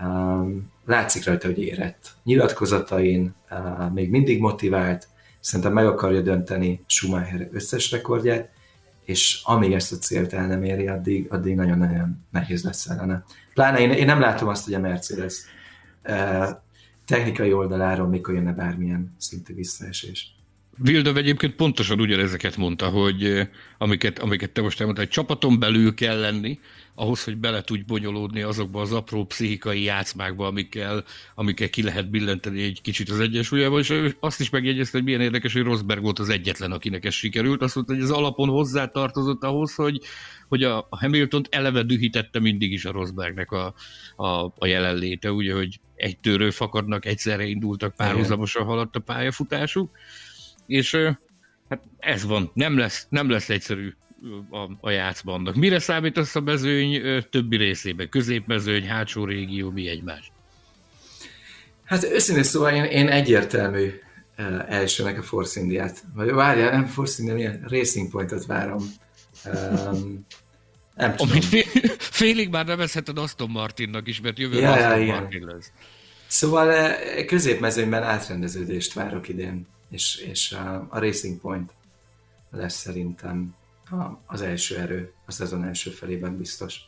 um, látszik rajta, hogy érett. Nyilatkozatain uh, még mindig motivált, szerintem meg akarja dönteni Schumacher összes rekordját, és amíg ezt a célt el nem éri, addig, addig nagyon-nagyon nehéz lesz ellene. Pláne én, én nem látom azt, hogy a Mercedes eh, technikai oldaláról mikor jönne bármilyen szintű visszaesés. Vilda egyébként pontosan ugyanezeket mondta, hogy eh, amiket, amiket te most elmondtál, hogy csapaton belül kell lenni, ahhoz, hogy bele tudj bonyolódni azokba az apró pszichikai játszmákba, amikkel, amikkel ki lehet billenteni egy kicsit az egyensúlyába, és azt is megjegyezte, hogy milyen érdekes, hogy Rosberg volt az egyetlen, akinek ez sikerült. Azt mondta, hogy az alapon hozzá tartozott ahhoz, hogy, hogy a hamilton eleve dühítette mindig is a Rosbergnek a, a, a jelenléte, ugye, hogy egy törő fakadnak, egyszerre indultak, párhuzamosan haladt a pályafutásuk, és hát ez van, nem lesz, nem lesz egyszerű a, a játszbannak. Mire számítasz a mezőny többi részében? Középmezőny, hátsó régió, mi egymás? Hát őszintén szóval én, én egyértelmű elsőnek a Force India-t. Vagy várjál, nem Force India, milyen Racing Point-ot várom. Um, nem tudom. Amit fél, félig már nevezheted Aston Martinnak is, mert jövő ja, Aston ja, Martin lesz. Szóval középmezőnyben átrendeződést várok idén, és, és a, Racing Point lesz szerintem az első erő a szezon első felében biztos.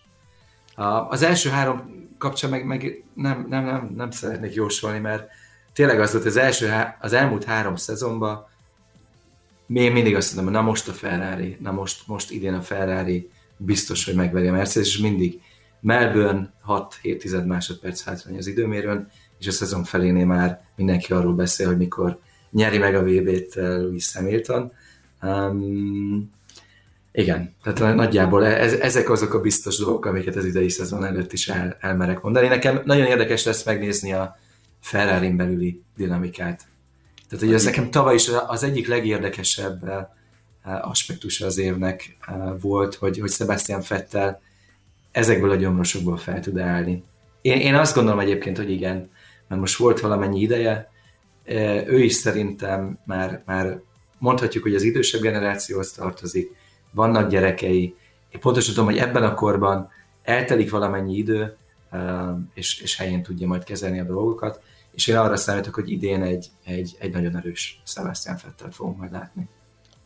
Az első három kapcsán meg, meg nem, nem, nem, nem szeretnék jósolni, mert tényleg az volt az, első, az elmúlt három szezonban én mindig azt mondom, na most a Ferrari, na most, most idén a Ferrari biztos, hogy megveri a Mercedes, és mindig Melbourne 6-7 másodperc hátrány az időmérőn, és a szezon felénél már mindenki arról beszél, hogy mikor nyeri meg a VB-t Louis Hamilton. Um, igen, tehát nagyjából ez, ezek azok a biztos dolgok, amiket az idei szezon előtt is el, elmerek mondani. Nekem nagyon érdekes lesz megnézni a ferrari belüli dinamikát. Tehát hogy ez nekem tavaly is az egyik legérdekesebb eh, aspektusa az évnek eh, volt, hogy, hogy Sebastian Fettel ezekből a gyomrosokból fel tud állni. Én, én azt gondolom egyébként, hogy igen, mert most volt valamennyi ideje, eh, ő is szerintem már, már mondhatjuk, hogy az idősebb generációhoz tartozik, vannak gyerekei, én pontosan tudom, hogy ebben a korban eltelik valamennyi idő, és, és helyén tudja majd kezelni a dolgokat, és én arra számítok, hogy idén egy, egy, egy nagyon erős Sebastian Fettel fogunk majd látni.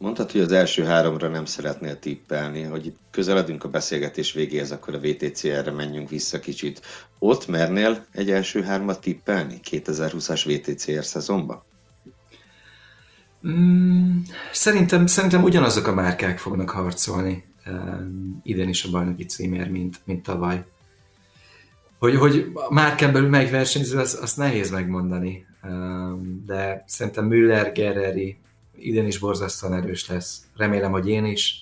Mondtad, hogy az első háromra nem szeretnél tippelni, hogy itt közeledünk a beszélgetés végéhez, akkor a VTCR-re menjünk vissza kicsit. Ott mernél egy első hármat tippelni 2020-as VTCR szezonban? Mm, szerintem, szerintem ugyanazok a márkák fognak harcolni um, idén is a bajnoki címér, mint, mint tavaly. Hogy, hogy a márkán belül melyik versenyző, azt, azt nehéz megmondani. Um, de szerintem Müller, Gerreri idén is borzasztóan erős lesz. Remélem, hogy én is.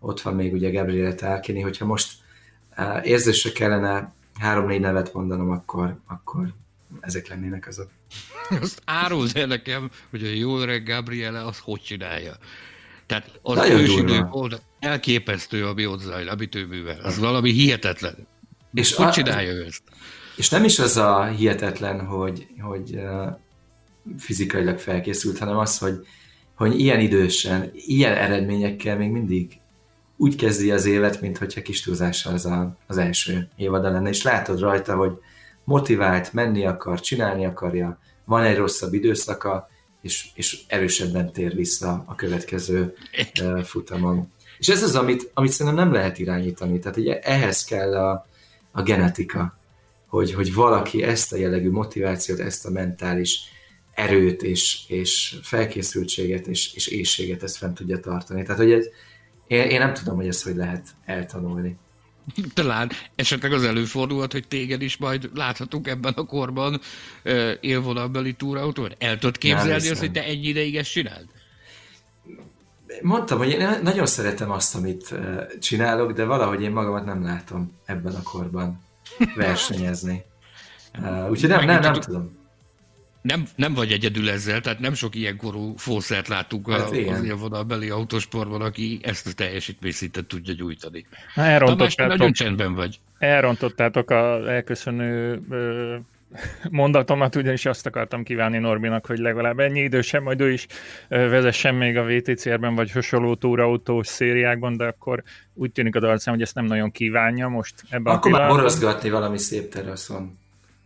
Ott van még ugye Gabriele Tárkini, hogyha most érzésre kellene három-négy nevet mondanom, akkor, akkor ezek lennének azok. Azt áruld el nekem, hogy a jó öreg Gabriele az hogy csinálja. Tehát az ősidők oldal elképesztő, ami ott zajl, amit ő művel. Az valami hihetetlen. És hogy a, csinálja ő ezt? És nem is az a hihetetlen, hogy, hogy fizikailag felkészült, hanem az, hogy, hogy ilyen idősen, ilyen eredményekkel még mindig úgy kezdi az évet, mint hogyha kis túlzással az a, az első évada lenne, és látod rajta, hogy motivált, menni akar, csinálni akarja, van egy rosszabb időszaka, és, és erősebben tér vissza a következő uh, futamon. És ez az, amit, amit szerintem nem lehet irányítani. Tehát ugye ehhez kell a, a genetika, hogy, hogy valaki ezt a jellegű motivációt, ezt a mentális erőt és, és felkészültséget és, és éjséget ezt fent tudja tartani. Tehát, hogy ez, én, én nem tudom, hogy ezt hogy lehet eltanulni. Talán esetleg az előfordulhat, hogy téged is majd láthatunk ebben a korban uh, élvonalbeli túrautót. El tudod képzelni azt, hogy te egy ideig ezt csináld? Mondtam, hogy én nagyon szeretem azt, amit csinálok, de valahogy én magamat nem látom ebben a korban versenyezni. Uh, úgyhogy nem, nem, nem tudom nem, nem vagy egyedül ezzel, tehát nem sok ilyenkorú fószert láttunk hát a, az élvonalbeli autósportban, aki ezt a teljesítményszintet tudja gyújtani. Na, elrontottátok, nagyon csendben vagy. Elrontottátok a elköszönő ö, mondatomat, ugyanis azt akartam kívánni Norbinak, hogy legalább ennyi idősen, majd ő is vezessen még a VTCR-ben, vagy hasonló túrautós szériákban, de akkor úgy tűnik a darcám, hogy ezt nem nagyon kívánja most ebben Akkor a már borozgatni valami szép teraszon.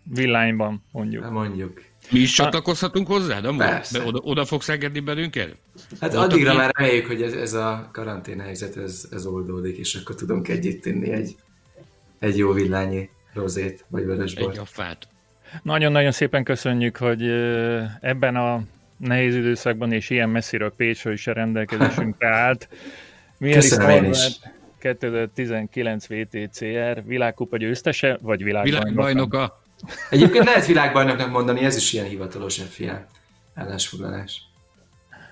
Villányban, mondjuk. Hát mondjuk. Mi is csatlakozhatunk hozzá, de Persze. Oda, oda fogsz engedni bennünket? Hát Voltak addigra ilyen- már reméljük, hogy ez, ez a karantén helyzet ez, ez oldódik, és akkor tudunk együtt inni egy, egy jó villányi rozét, vagy Egy vörösbort. affát. Nagyon-nagyon szépen köszönjük, hogy ebben a nehéz időszakban és ilyen messziről Pécsről is a rendelkezésünkre állt. Mihály Köszönöm én is. Norbert, 2019 VTCR világkupa győztese, vagy világbajnoka? Világbajnoka. Egyébként lehet világbajnoknak mondani, ez is ilyen hivatalos FIA állásfoglalás.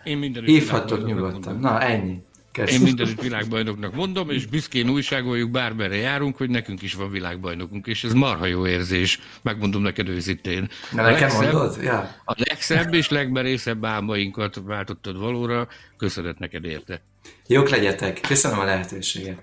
Én mindenütt Hívhattok nyugodtan. Na, ennyi. Én Köszönöm. mindenütt világbajnoknak mondom, és büszkén újságoljuk, bármerre járunk, hogy nekünk is van világbajnokunk, és ez marha jó érzés, megmondom neked őszintén. Na, A nekem legszebb- mondod? Ja. A legszebb és legmerészebb álmainkat váltottad valóra, köszönet neked érte. Jók legyetek. Köszönöm a lehetőséget.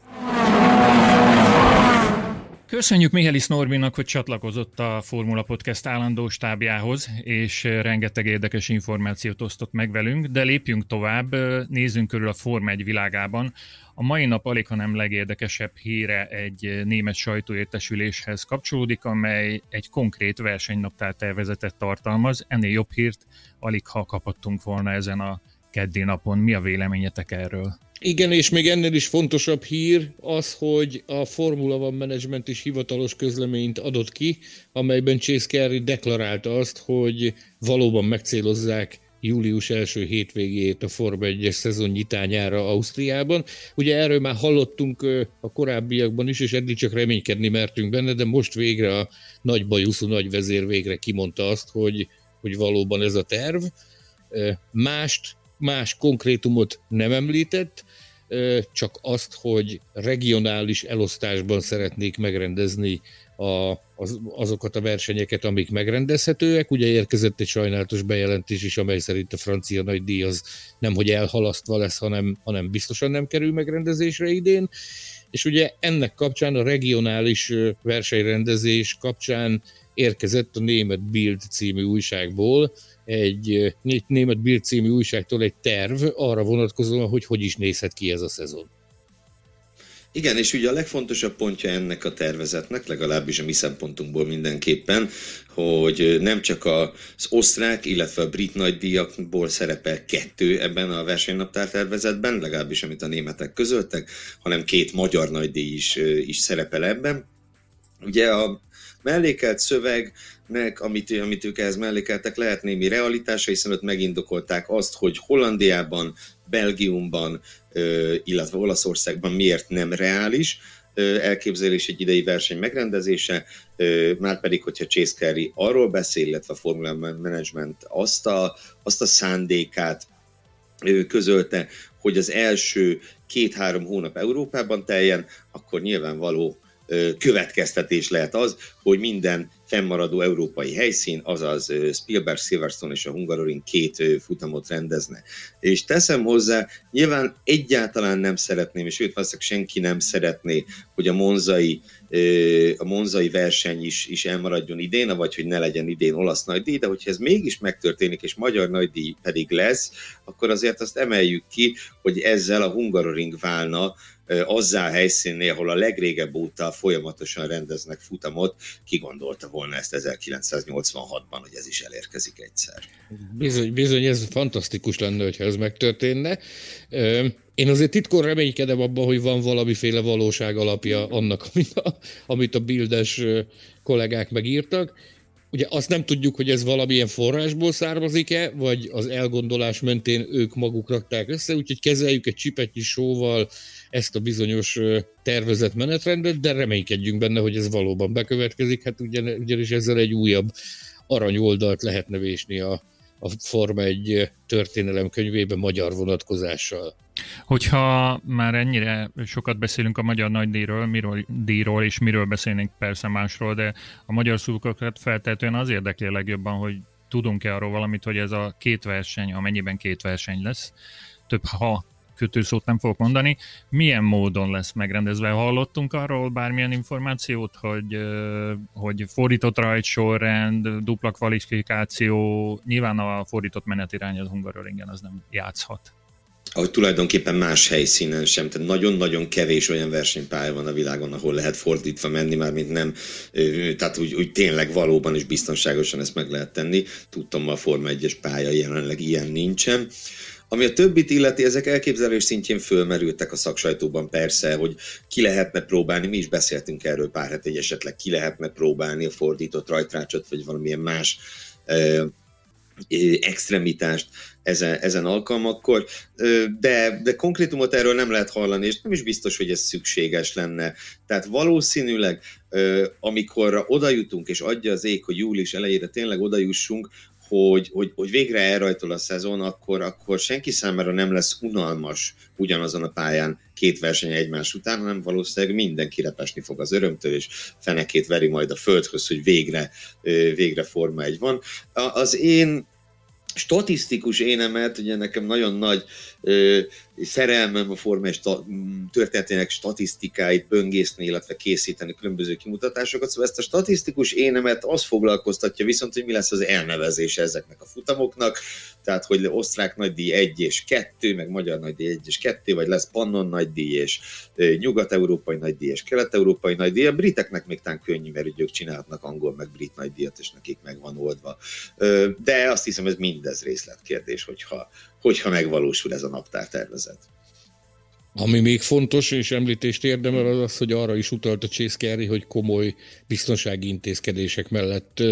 Köszönjük Mihály Norbinak, hogy csatlakozott a Formula Podcast állandó stábjához, és rengeteg érdekes információt osztott meg velünk, de lépjünk tovább, nézzünk körül a Forma 1 világában. A mai nap alig, hanem legérdekesebb híre egy német sajtóértesüléshez kapcsolódik, amely egy konkrét versenynaptár tervezetet tartalmaz. Ennél jobb hírt alig ha kaphattunk volna ezen a keddi napon. Mi a véleményetek erről? Igen, és még ennél is fontosabb hír az, hogy a Formula One Management is hivatalos közleményt adott ki, amelyben Chase Carey deklarálta azt, hogy valóban megcélozzák július első hétvégét a Forma 1-es szezon nyitányára Ausztriában. Ugye erről már hallottunk a korábbiakban is, és eddig csak reménykedni mertünk benne, de most végre a nagy bajuszú nagy vezér végre kimondta azt, hogy, hogy valóban ez a terv. Mást, más konkrétumot nem említett, csak azt, hogy regionális elosztásban szeretnék megrendezni a, az, azokat a versenyeket, amik megrendezhetőek. Ugye érkezett egy sajnálatos bejelentés is, amely szerint a francia nagydíj az nem, hogy elhalasztva lesz, hanem, hanem biztosan nem kerül megrendezésre idén. És ugye ennek kapcsán a regionális versenyrendezés kapcsán érkezett a német Bild című újságból egy német Bild című újságtól egy terv arra vonatkozóan, hogy hogy is nézhet ki ez a szezon. Igen, és ugye a legfontosabb pontja ennek a tervezetnek, legalábbis a mi szempontunkból mindenképpen, hogy nem csak az osztrák, illetve a brit nagydíjakból szerepel kettő ebben a versenynaptár tervezetben, legalábbis amit a németek közöltek, hanem két magyar nagydíj is, is szerepel ebben. Ugye a mellékelt szövegnek, amit, amit ők ehhez mellékeltek, lehet némi realitása, hiszen ott megindokolták azt, hogy Hollandiában, Belgiumban, illetve Olaszországban miért nem reális elképzelés egy idei verseny megrendezése, már pedig, hogyha Chase Carey arról beszél, illetve a Formula Management azt a, azt a szándékát közölte, hogy az első két-három hónap Európában teljen, akkor nyilvánvaló következtetés lehet az, hogy minden fennmaradó európai helyszín, azaz Spielberg, Silverstone és a Hungaroring két futamot rendezne. És teszem hozzá, nyilván egyáltalán nem szeretném, és őt valószínűleg senki nem szeretné, hogy a monzai, a monzai verseny is, is elmaradjon idén, vagy hogy ne legyen idén olasz nagydíj, de hogyha ez mégis megtörténik, és magyar nagydíj pedig lesz, akkor azért azt emeljük ki, hogy ezzel a Hungaroring válna azzá a helyszínnél, ahol a legrégebb óta folyamatosan rendeznek futamot, ki gondolta volna ezt 1986-ban, hogy ez is elérkezik egyszer. Bizony, bizony, ez fantasztikus lenne, hogyha ez megtörténne. Én azért titkon reménykedem abban, hogy van valamiféle valóság alapja annak, amit a, amit a bildes kollégák megírtak. Ugye azt nem tudjuk, hogy ez valamilyen forrásból származik-e, vagy az elgondolás mentén ők maguk rakták össze, úgyhogy kezeljük egy csipetnyi sóval ezt a bizonyos tervezett menetrendet, de reménykedjünk benne, hogy ez valóban bekövetkezik, hát ugyan, ugyanis ezzel egy újabb aranyoldalt lehetne vésni a, a Forma egy történelem könyvébe magyar vonatkozással. Hogyha már ennyire sokat beszélünk a magyar nagydíjról, miről, díjról és miről beszélnénk persze másról, de a magyar szurkolókat feltétlenül az érdekli a legjobban, hogy tudunk-e arról valamit, hogy ez a két verseny, amennyiben két verseny lesz, több ha kötőszót nem fogok mondani, milyen módon lesz megrendezve? Hallottunk arról bármilyen információt, hogy, hogy fordított rajtsorrend, dupla kvalifikáció, nyilván a fordított menetirány az Hungaroringen az nem játszhat. ahogy tulajdonképpen más helyszínen sem, tehát nagyon-nagyon kevés olyan versenypálya van a világon, ahol lehet fordítva menni, már mint nem, tehát úgy, úgy tényleg valóban is biztonságosan ezt meg lehet tenni. Tudtam, a Forma 1-es pálya jelenleg ilyen nincsen. Ami a többit illeti, ezek elképzelés szintjén fölmerültek a szaksajtóban persze, hogy ki lehetne próbálni, mi is beszéltünk erről pár hete, hogy esetleg ki lehetne próbálni a fordított rajtrácsot, vagy valamilyen más extremitást ezen, ezen alkalmakkor, de, de konkrétumot erről nem lehet hallani, és nem is biztos, hogy ez szükséges lenne. Tehát valószínűleg, amikor oda jutunk, és adja az ég, hogy július elejére tényleg oda jussunk, hogy, hogy, hogy végre elrajtol a szezon, akkor, akkor senki számára nem lesz unalmas ugyanazon a pályán két verseny egymás után, hanem valószínűleg mindenki repesni fog az örömtől, és fenekét veri majd a földhöz, hogy végre, végre Forma egy van. Az én statisztikus énemet, ugye nekem nagyon nagy szerelmem a formás sta- történetének statisztikáit böngészni, illetve készíteni különböző kimutatásokat, szóval ezt a statisztikus énemet az foglalkoztatja viszont, hogy mi lesz az elnevezése ezeknek a futamoknak, tehát hogy osztrák nagydíj 1 és 2, meg magyar nagydíj 1 és 2, vagy lesz Pannon nagydíj és nyugat-európai nagydíj és kelet-európai nagydíj. A briteknek még tán könnyű, mert ők csinálhatnak angol meg brit nagydíjat, és nekik meg van oldva. De azt hiszem, ez mindez részletkérdés, hogyha, hogyha megvalósul ez a naptártervezet. Ami még fontos és említést érdemel az az, hogy arra is utalt a Chase hogy komoly biztonsági intézkedések mellett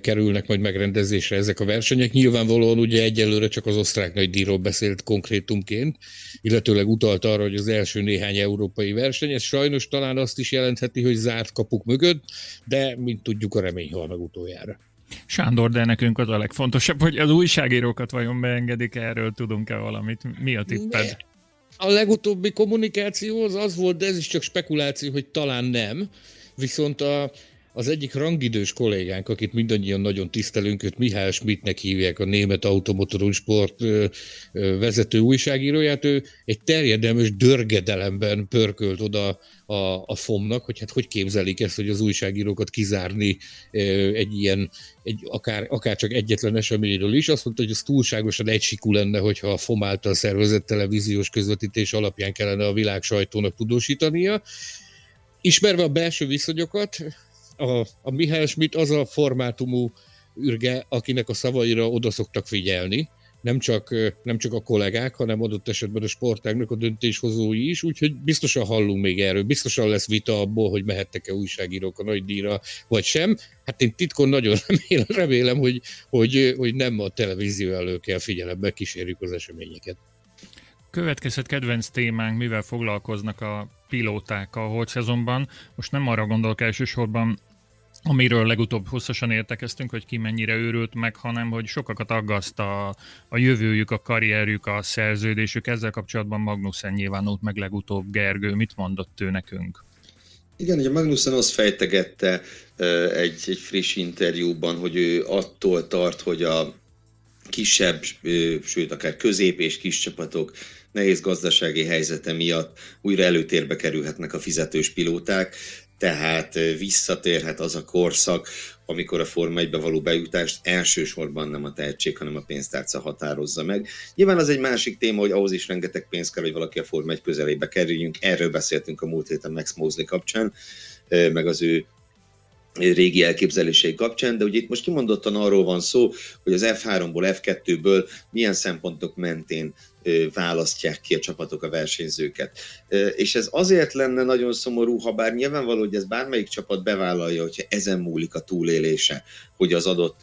kerülnek majd megrendezésre ezek a versenyek. Nyilvánvalóan ugye egyelőre csak az osztrák nagy díjról beszélt konkrétumként, illetőleg utalt arra, hogy az első néhány európai verseny, ez sajnos talán azt is jelentheti, hogy zárt kapuk mögött, de mint tudjuk a remény hal meg utoljára. Sándor, de nekünk az a legfontosabb, hogy az újságírókat vajon beengedik, erről tudunk-e valamit? Mi a tipped? A legutóbbi kommunikáció az az volt, de ez is csak spekuláció, hogy talán nem. Viszont a, az egyik rangidős kollégánk, akit mindannyian nagyon tisztelünk, őt Mihály Schmidtnek hívják, a német automotorú sport vezető újságíróját, ő egy terjedelmes dörgedelemben pörkölt oda a, a FOM-nak, hogy hát hogy képzelik ezt, hogy az újságírókat kizárni egy ilyen, egy, akár, akár csak egyetlen eseményről is. Azt mondta, hogy ez túlságosan egysikú lenne, hogyha a FOM által szervezett televíziós közvetítés alapján kellene a világ sajtónak tudósítania. Ismerve a belső viszonyokat, a, a Mihály Schmidt az a formátumú ürge, akinek a szavaira oda szoktak figyelni, nem csak, nem csak a kollégák, hanem adott esetben a sportágnak a döntéshozói is, úgyhogy biztosan hallunk még erről, biztosan lesz vita abból, hogy mehettek-e újságírók a nagy díjra, vagy sem. Hát én titkon nagyon remélem, remélem hogy, hogy, hogy nem a televízió elő kell figyelembe kísérjük az eseményeket. Következhet kedvenc témánk, mivel foglalkoznak a pilóták a holt szezonban. Most nem arra gondolok elsősorban, amiről legutóbb hosszasan értekeztünk, hogy ki mennyire őrült meg, hanem hogy sokakat aggaszt a, a jövőjük, a karrierjük, a szerződésük. Ezzel kapcsolatban Magnussen nyilvánult meg legutóbb. Gergő, mit mondott ő nekünk? Igen, ugye Magnussen azt fejtegette egy, egy friss interjúban, hogy ő attól tart, hogy a kisebb, sőt akár közép és kis csapatok nehéz gazdasági helyzete miatt újra előtérbe kerülhetnek a fizetős pilóták, tehát visszatérhet az a korszak, amikor a Forma 1 való bejutást elsősorban nem a tehetség, hanem a pénztárca határozza meg. Nyilván az egy másik téma, hogy ahhoz is rengeteg pénz kell, hogy valaki a Forma 1 közelébe kerüljünk. Erről beszéltünk a múlt héten Max Mosley kapcsán, meg az ő régi elképzelései kapcsán, de ugye itt most kimondottan arról van szó, hogy az F3-ból, F2-ből milyen szempontok mentén választják ki a csapatok a versenyzőket. És ez azért lenne nagyon szomorú, ha bár nyilvánvaló, hogy ez bármelyik csapat bevállalja, hogyha ezen múlik a túlélése, hogy az adott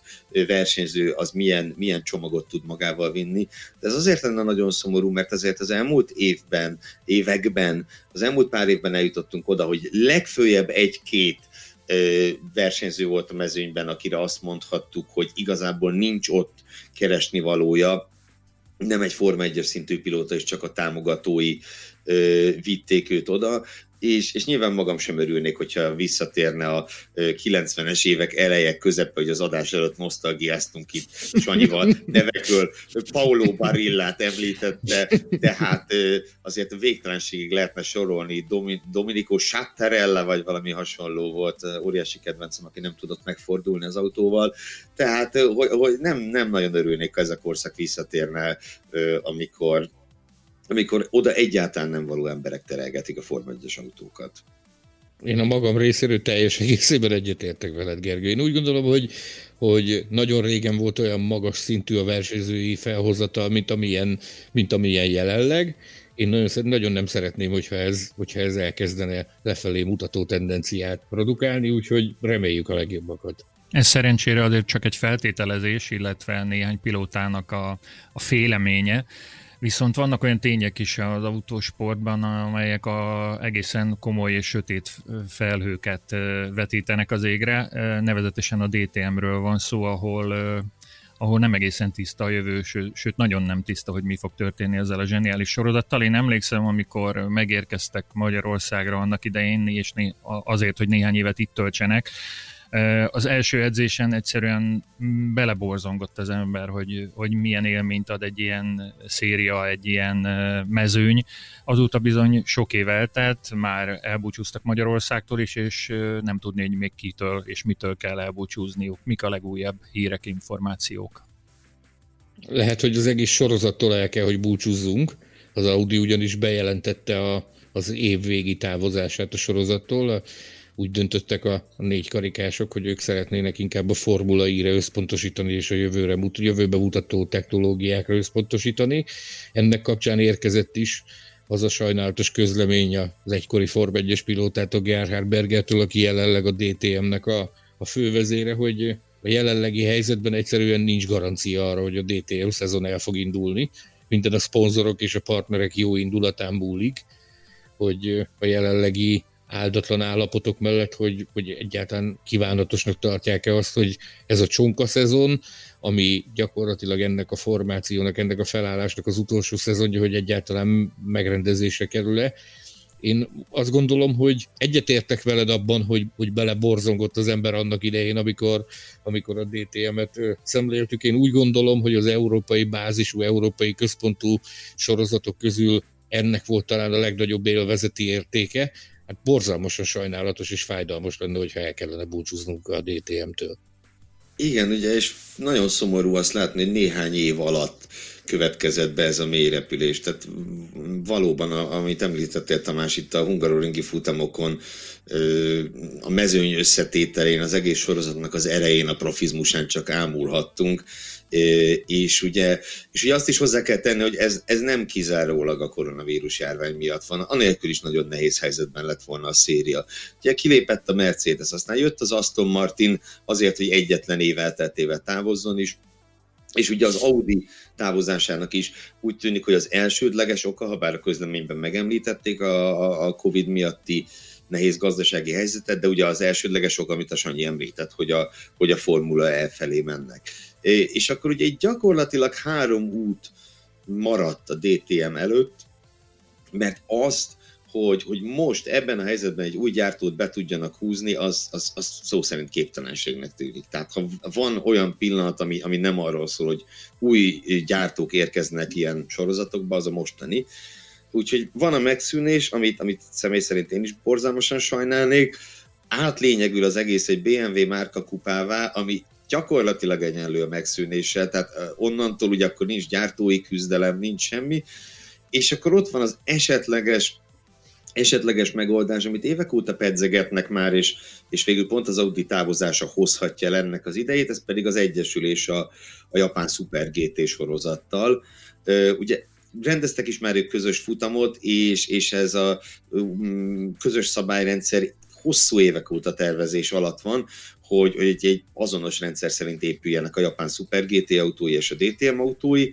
versenyző az milyen, milyen csomagot tud magával vinni. De ez azért lenne nagyon szomorú, mert azért az elmúlt évben, években, az elmúlt pár évben eljutottunk oda, hogy legfőjebb egy-két versenyző volt a mezőnyben, akire azt mondhattuk, hogy igazából nincs ott keresni valója, nem egy Forma 1 szintű pilóta, és csak a támogatói ö, vitték őt oda, és, és nyilván magam sem örülnék, hogyha visszatérne a 90-es évek eleje közepe, hogy az adás előtt nosztalgiáztunk itt Sanyival nevekről. Paulo Barillát említette, tehát azért végtelenségig lehetne sorolni. Dominico Chattarella, vagy valami hasonló volt, óriási kedvencem, aki nem tudott megfordulni az autóval. Tehát hogy, hogy nem, nem nagyon örülnék, ha ez a korszak visszatérne, amikor amikor oda egyáltalán nem való emberek terelgetik a Forma 1 autókat. Én a magam részéről teljes egészében egyetértek veled, Gergő. Én úgy gondolom, hogy, hogy nagyon régen volt olyan magas szintű a versenyzői felhozata, mint amilyen, mint amilyen jelenleg. Én nagyon, nagyon nem szeretném, hogyha ez, hogyha ez elkezdene lefelé mutató tendenciát produkálni, úgyhogy reméljük a legjobbakat. Ez szerencsére azért csak egy feltételezés, illetve néhány pilótának a, a féleménye. Viszont vannak olyan tények is az autósportban, amelyek a egészen komoly és sötét felhőket vetítenek az égre. Nevezetesen a DTM-ről van szó, ahol ahol nem egészen tiszta a jövő, sőt nagyon nem tiszta, hogy mi fog történni ezzel a zseniális sorozattal. Én emlékszem, amikor megérkeztek Magyarországra annak idején, és azért, hogy néhány évet itt töltsenek, az első edzésen egyszerűen beleborzongott az ember, hogy, hogy milyen élményt ad egy ilyen széria, egy ilyen mezőny. Azóta bizony sok év eltelt, már elbúcsúztak Magyarországtól is, és nem tudni, hogy még kitől és mitől kell elbúcsúzniuk. Mik a legújabb hírek, információk? Lehet, hogy az egész sorozattól el kell, hogy búcsúzzunk. Az Audi ugyanis bejelentette a, az év végi távozását a sorozattól úgy döntöttek a, négy karikások, hogy ők szeretnének inkább a Formula I-re összpontosítani, és a jövőre, jövőbe mutató technológiákra összpontosítani. Ennek kapcsán érkezett is az a sajnálatos közlemény az egykori Form 1-es pilótától Gerhard Bergertől, aki jelenleg a DTM-nek a, a fővezére, hogy a jelenlegi helyzetben egyszerűen nincs garancia arra, hogy a DTM szezon el fog indulni. Minden a szponzorok és a partnerek jó indulatán múlik, hogy a jelenlegi áldatlan állapotok mellett, hogy, hogy egyáltalán kívánatosnak tartják-e azt, hogy ez a csonka szezon, ami gyakorlatilag ennek a formációnak, ennek a felállásnak az utolsó szezonja, hogy egyáltalán megrendezésre kerül-e. Én azt gondolom, hogy egyetértek veled abban, hogy, hogy beleborzongott az ember annak idején, amikor, amikor a DTM-et szemléltük. Én úgy gondolom, hogy az európai bázisú, európai központú sorozatok közül ennek volt talán a legnagyobb élvezeti értéke, hát borzalmasan sajnálatos és fájdalmas lenne, hogyha el kellene búcsúznunk a DTM-től. Igen, ugye, és nagyon szomorú azt látni, hogy néhány év alatt következett be ez a mélyrepülés. Tehát valóban, amit említettél Tamás, itt a hungaroringi futamokon, a mezőny összetételén, az egész sorozatnak az erején, a profizmusán csak ámulhattunk, és ugye, és ugye azt is hozzá kell tenni, hogy ez, ez nem kizárólag a koronavírus járvány miatt van, anélkül is nagyon nehéz helyzetben lett volna a széria. Ugye kilépett a Mercedes, aztán jött az Aston Martin azért, hogy egyetlen év elteltével távozzon is, és ugye az Audi távozásának is úgy tűnik, hogy az elsődleges oka, ha bár a közleményben megemlítették a, a Covid miatti nehéz gazdasági helyzetet, de ugye az elsődleges ok, amit a Sanyi említett, hogy a, hogy a Formula E felé mennek. És akkor ugye gyakorlatilag három út maradt a DTM előtt, mert azt, hogy, hogy most ebben a helyzetben egy új gyártót be tudjanak húzni, az, az, az szó szerint képtelenségnek tűnik. Tehát ha van olyan pillanat, ami, ami nem arról szól, hogy új gyártók érkeznek ilyen sorozatokba, az a mostani. Úgyhogy van a megszűnés, amit, amit személy szerint én is borzalmasan sajnálnék, átlényegül az egész egy BMW márka kupává, ami gyakorlatilag egyenlő a megszűnéssel, tehát onnantól ugye akkor nincs gyártói küzdelem, nincs semmi, és akkor ott van az esetleges esetleges megoldás, amit évek óta pedzegetnek már, és, és végül pont az Audi távozása hozhatja el ennek az idejét, ez pedig az egyesülés a, a japán Super GT sorozattal. Ugye rendeztek is már egy közös futamot, és, és ez a um, közös szabályrendszer hosszú évek óta tervezés alatt van, hogy, hogy egy, egy azonos rendszer szerint épüljenek a japán Super GT autói és a DTM autói,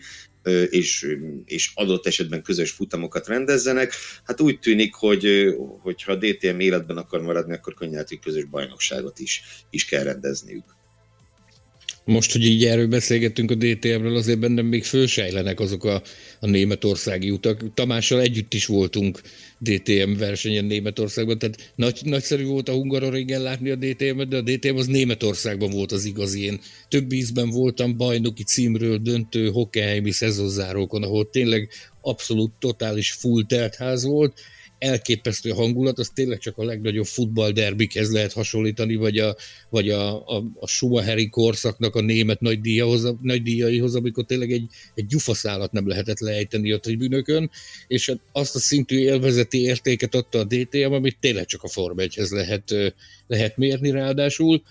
és, és adott esetben közös futamokat rendezzenek. Hát úgy tűnik, hogy hogyha a DTM életben akar maradni, akkor könnyelti közös bajnokságot is, is kell rendezniük. Most, hogy így erről beszélgettünk a DTM-ről, azért bennem még fölsejlenek azok a, a németországi utak. Tamással együtt is voltunk DTM versenyen Németországban, tehát nagy, nagyszerű volt a Hungaroringen látni a DTM-et, de a DTM az Németországban volt az igazi. Én több ízben voltam bajnoki címről döntő Hockenheimi szezonzárókon, ahol tényleg abszolút totális full ház volt, elképesztő hangulat, az tényleg csak a legnagyobb futballderbikhez lehet hasonlítani, vagy a, vagy a, a, a Schumacheri korszaknak a német nagy, díjahoz, nagy díjaihoz, amikor tényleg egy, egy gyufaszálat nem lehetett lejteni a tribünökön, és hát azt a szintű élvezeti értéket adta a DTM, amit tényleg csak a Forma 1 lehet, lehet mérni ráadásul,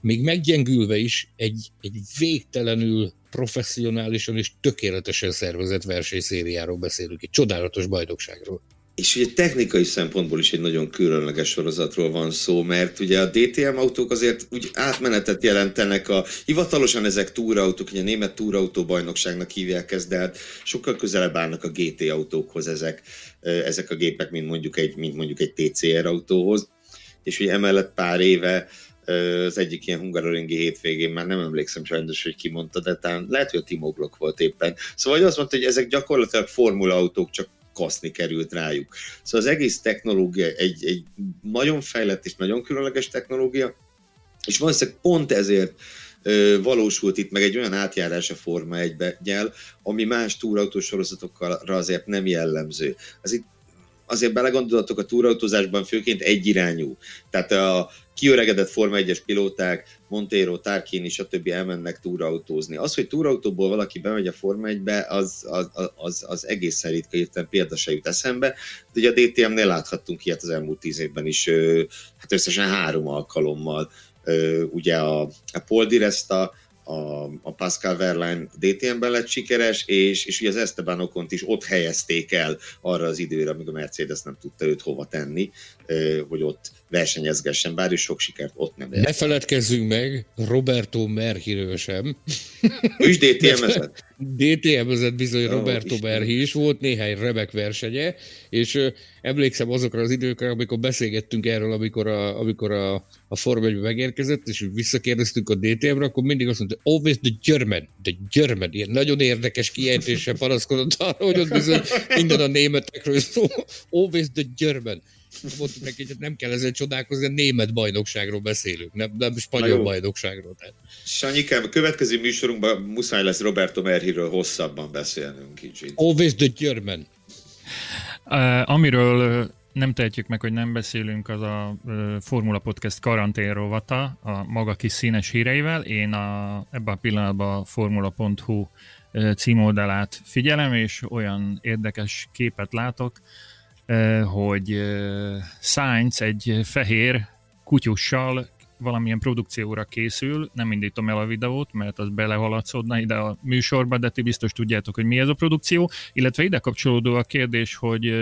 még meggyengülve is egy, egy végtelenül professzionálisan és tökéletesen szervezett versenyszériáról beszélünk, egy csodálatos bajnokságról. És ugye technikai szempontból is egy nagyon különleges sorozatról van szó, mert ugye a DTM autók azért úgy átmenetet jelentenek, a, hivatalosan ezek túrautók, ugye a német túrautó bajnokságnak hívják ezt, de hát sokkal közelebb állnak a GT autókhoz ezek, ezek a gépek, mint mondjuk egy, mint mondjuk egy TCR autóhoz. És ugye emellett pár éve az egyik ilyen hungaroringi hétvégén, már nem emlékszem sajnos, hogy ki mondta, de talán lehet, hogy a Timo Glock volt éppen. Szóval azt mondta, hogy ezek gyakorlatilag formula autók, csak kaszni került rájuk. Szóval az egész technológia egy, egy nagyon fejlett és nagyon különleges technológia, és valószínűleg pont ezért ö, valósult itt meg egy olyan átjárás a Forma 1 gyel, ami más túrautós sorozatokra azért nem jellemző. Az itt azért belegondoltok a túrautózásban főként egyirányú. Tehát a kiöregedett Forma 1-es pilóták, Montero, Tarkin és a többi elmennek túrautózni. Az, hogy túrautóból valaki bemegy a Forma 1-be, az, az, az, az egészen ritka, értem példa se jut eszembe. De ugye a DTM-nél láthattunk ilyet az elmúlt tíz évben is, hát összesen három alkalommal. Ugye a, a Paul Di Resta, a, a Pascal Verlaine DTM-ben lett sikeres, és, és ugye az Esteban Okont is ott helyezték el arra az időre, amíg a Mercedes nem tudta őt hova tenni, hogy ott versenyezgessen, bár is sok sikert ott nem ért. Ne feledkezzünk meg Roberto Merhiről sem. Ő is DTM-ezett? DTM-ezett bizony oh, Roberto Merhi is, volt néhány remek versenye, és emlékszem azokra az időkre, amikor beszélgettünk erről, amikor a, amikor a, a Forma 1 megérkezett, és visszakérdeztünk a DTM-re, akkor mindig azt mondta, always the German, the German, ilyen nagyon érdekes kiejtéssel panaszkodott arra, hogy ott bizony minden a németekről szó, always the German mondtuk neki, hogy nem kell ezzel csodálkozni, de német bajnokságról beszélünk, nem, nem spanyol bajnokságról. Tehát. Sanyikám, a következő műsorunkban muszáj lesz Roberto Merhiről hosszabban beszélnünk kicsit. Always the German. Uh, amiről nem tehetjük meg, hogy nem beszélünk, az a Formula Podcast karantén rovata a maga kis színes híreivel. Én a, ebben a pillanatban a formula.hu címoldalát figyelem, és olyan érdekes képet látok, hogy Sainz egy fehér kutyussal valamilyen produkcióra készül, nem indítom el a videót, mert az belehaladszódna ide a műsorba, de ti biztos tudjátok, hogy mi ez a produkció, illetve ide kapcsolódó a kérdés, hogy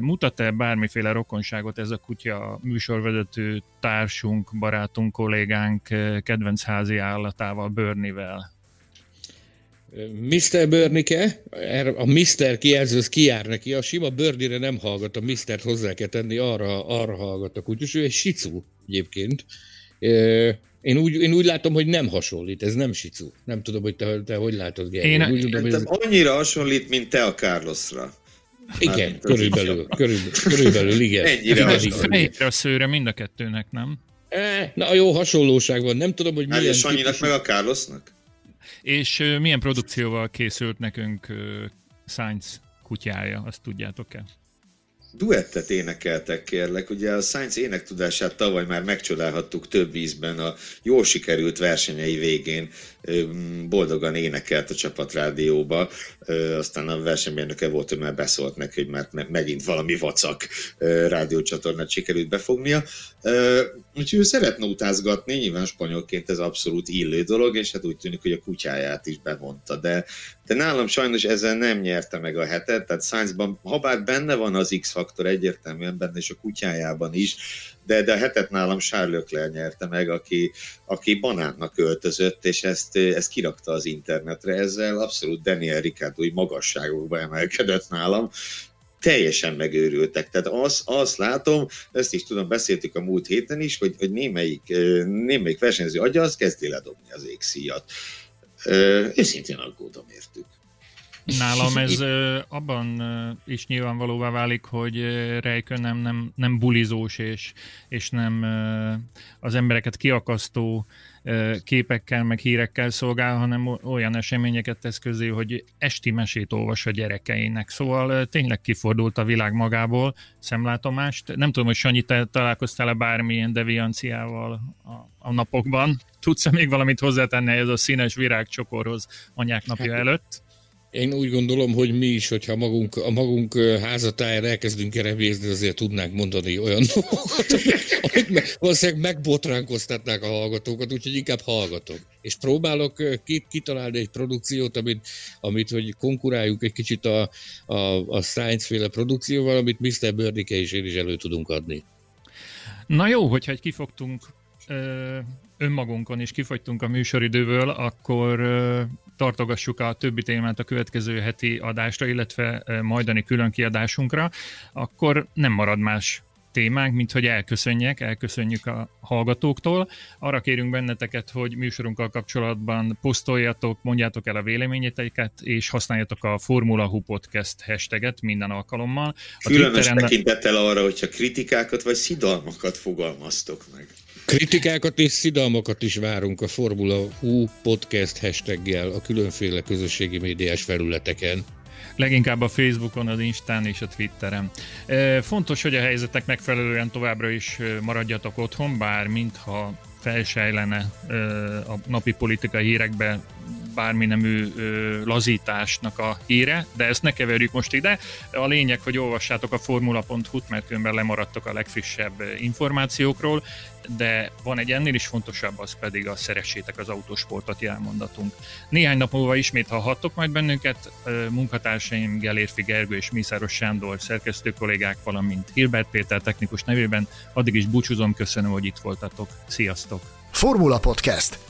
mutat-e bármiféle rokonságot ez a kutya műsorvezető társunk, barátunk, kollégánk kedvenc házi állatával, Börnivel? Mr. Börnike, a Mr. kijelző, az kijár neki, a sima Börnire nem hallgat, a Mr. hozzá kell tenni, arra, arra hallgat a kutyus, ő egy sicu egyébként. Én úgy, én úgy látom, hogy nem hasonlít, ez nem sicu. Nem tudom, hogy te, te hogy látod, Gergely. Én, úgy tudom, hogy ez... Annyira hasonlít, mint te a Carlosra. Igen, körülbelül, körülbelül, körülbelül, igen. Ennyire hasonlít. a szőre mind a kettőnek, nem? E, na, jó hasonlóság van. Nem tudom, hogy milyen... Hát, Sanyinak típusú... meg a Carlosnak? És milyen produkcióval készült nekünk Sainz kutyája, azt tudjátok-e? duettet énekeltek, kérlek. Ugye a Science énektudását tavaly már megcsodálhattuk több ízben a jól sikerült versenyei végén. Boldogan énekelt a csapatrádióba, aztán a versenymérnöke volt, hogy már beszólt neki, hogy már megint valami vacak rádiócsatornát sikerült befognia. Úgyhogy ő szeretne utázgatni, nyilván spanyolként ez abszolút illő dolog, és hát úgy tűnik, hogy a kutyáját is bevonta, de, de nálam sajnos ezzel nem nyerte meg a hetet, tehát Science-ban, ha bár benne van az X-faktor egyértelműen benne, és a kutyájában is, de, de a hetet nálam Charles Leclerc nyerte meg, aki, aki banánnak öltözött, és ezt, ezt kirakta az internetre, ezzel abszolút Daniel Ricciardo magasságokba emelkedett nálam, teljesen megőrültek. Tehát azt, azt látom, ezt is tudom, beszéltük a múlt héten is, hogy, hogy némelyik, némelyik versenyző agya, az kezdi ledobni az égszíjat. Őszintén aggódom értük. Nálam ez abban is nyilvánvalóvá válik, hogy Rejkön nem, nem, nem bulizós és, és nem az embereket kiakasztó képekkel, meg hírekkel szolgál, hanem olyan eseményeket tesz közé, hogy esti mesét olvas a gyerekeinek. Szóval tényleg kifordult a világ magából, szemlátomást. Nem tudom, hogy Sanyi, te találkoztál-e bármilyen devianciával a, a napokban? Tudsz-e még valamit hozzátenni ez a színes virágcsokorhoz anyák napja hát, előtt? Én úgy gondolom, hogy mi is, hogyha magunk, a magunk házatájára elkezdünk erevézni, azért tudnánk mondani olyan dolgokat, amik valószínűleg megbotránkoztatnák a hallgatókat, úgyhogy inkább hallgatok. És próbálok kitalálni egy produkciót, amit, amit hogy konkuráljuk egy kicsit a, a, a science-féle produkcióval, amit Mr. Bördike és én is elő tudunk adni. Na jó, hogyha egy kifogtunk önmagunkon is kifogytunk a műsoridőből, akkor tartogassuk a többi témát a következő heti adásra, illetve majdani külön kiadásunkra, akkor nem marad más témánk, mint hogy elköszönjek, elköszönjük a hallgatóktól. Arra kérünk benneteket, hogy műsorunkkal kapcsolatban posztoljatok, mondjátok el a véleményeteiket, és használjatok a Formula Hu Podcast hashtaget minden alkalommal. A Különös Twitteren... tekintettel arra, hogyha kritikákat vagy szidalmakat fogalmaztok meg. Kritikákat és szidalmakat is várunk a Formula Hu podcast hashtaggel a különféle közösségi médiás felületeken. Leginkább a Facebookon, az Instán és a Twitteren. Fontos, hogy a helyzetek megfelelően továbbra is maradjatok otthon, bár mintha felsejlene a napi politikai hírekbe bármi nemű lazításnak a híre, de ezt ne keverjük most ide. A lényeg, hogy olvassátok a formula.hu-t, mert különben lemaradtok a legfrissebb információkról, de van egy ennél is fontosabb, az pedig a szeressétek az autósportot jelmondatunk. Néhány nap múlva ismét hallhattok majd bennünket, munkatársaim Gelérfi Gergő és Mészáros Sándor szerkesztő kollégák, valamint Hilbert Péter technikus nevében. Addig is búcsúzom, köszönöm, hogy itt voltatok. Sziasztok! Formula Podcast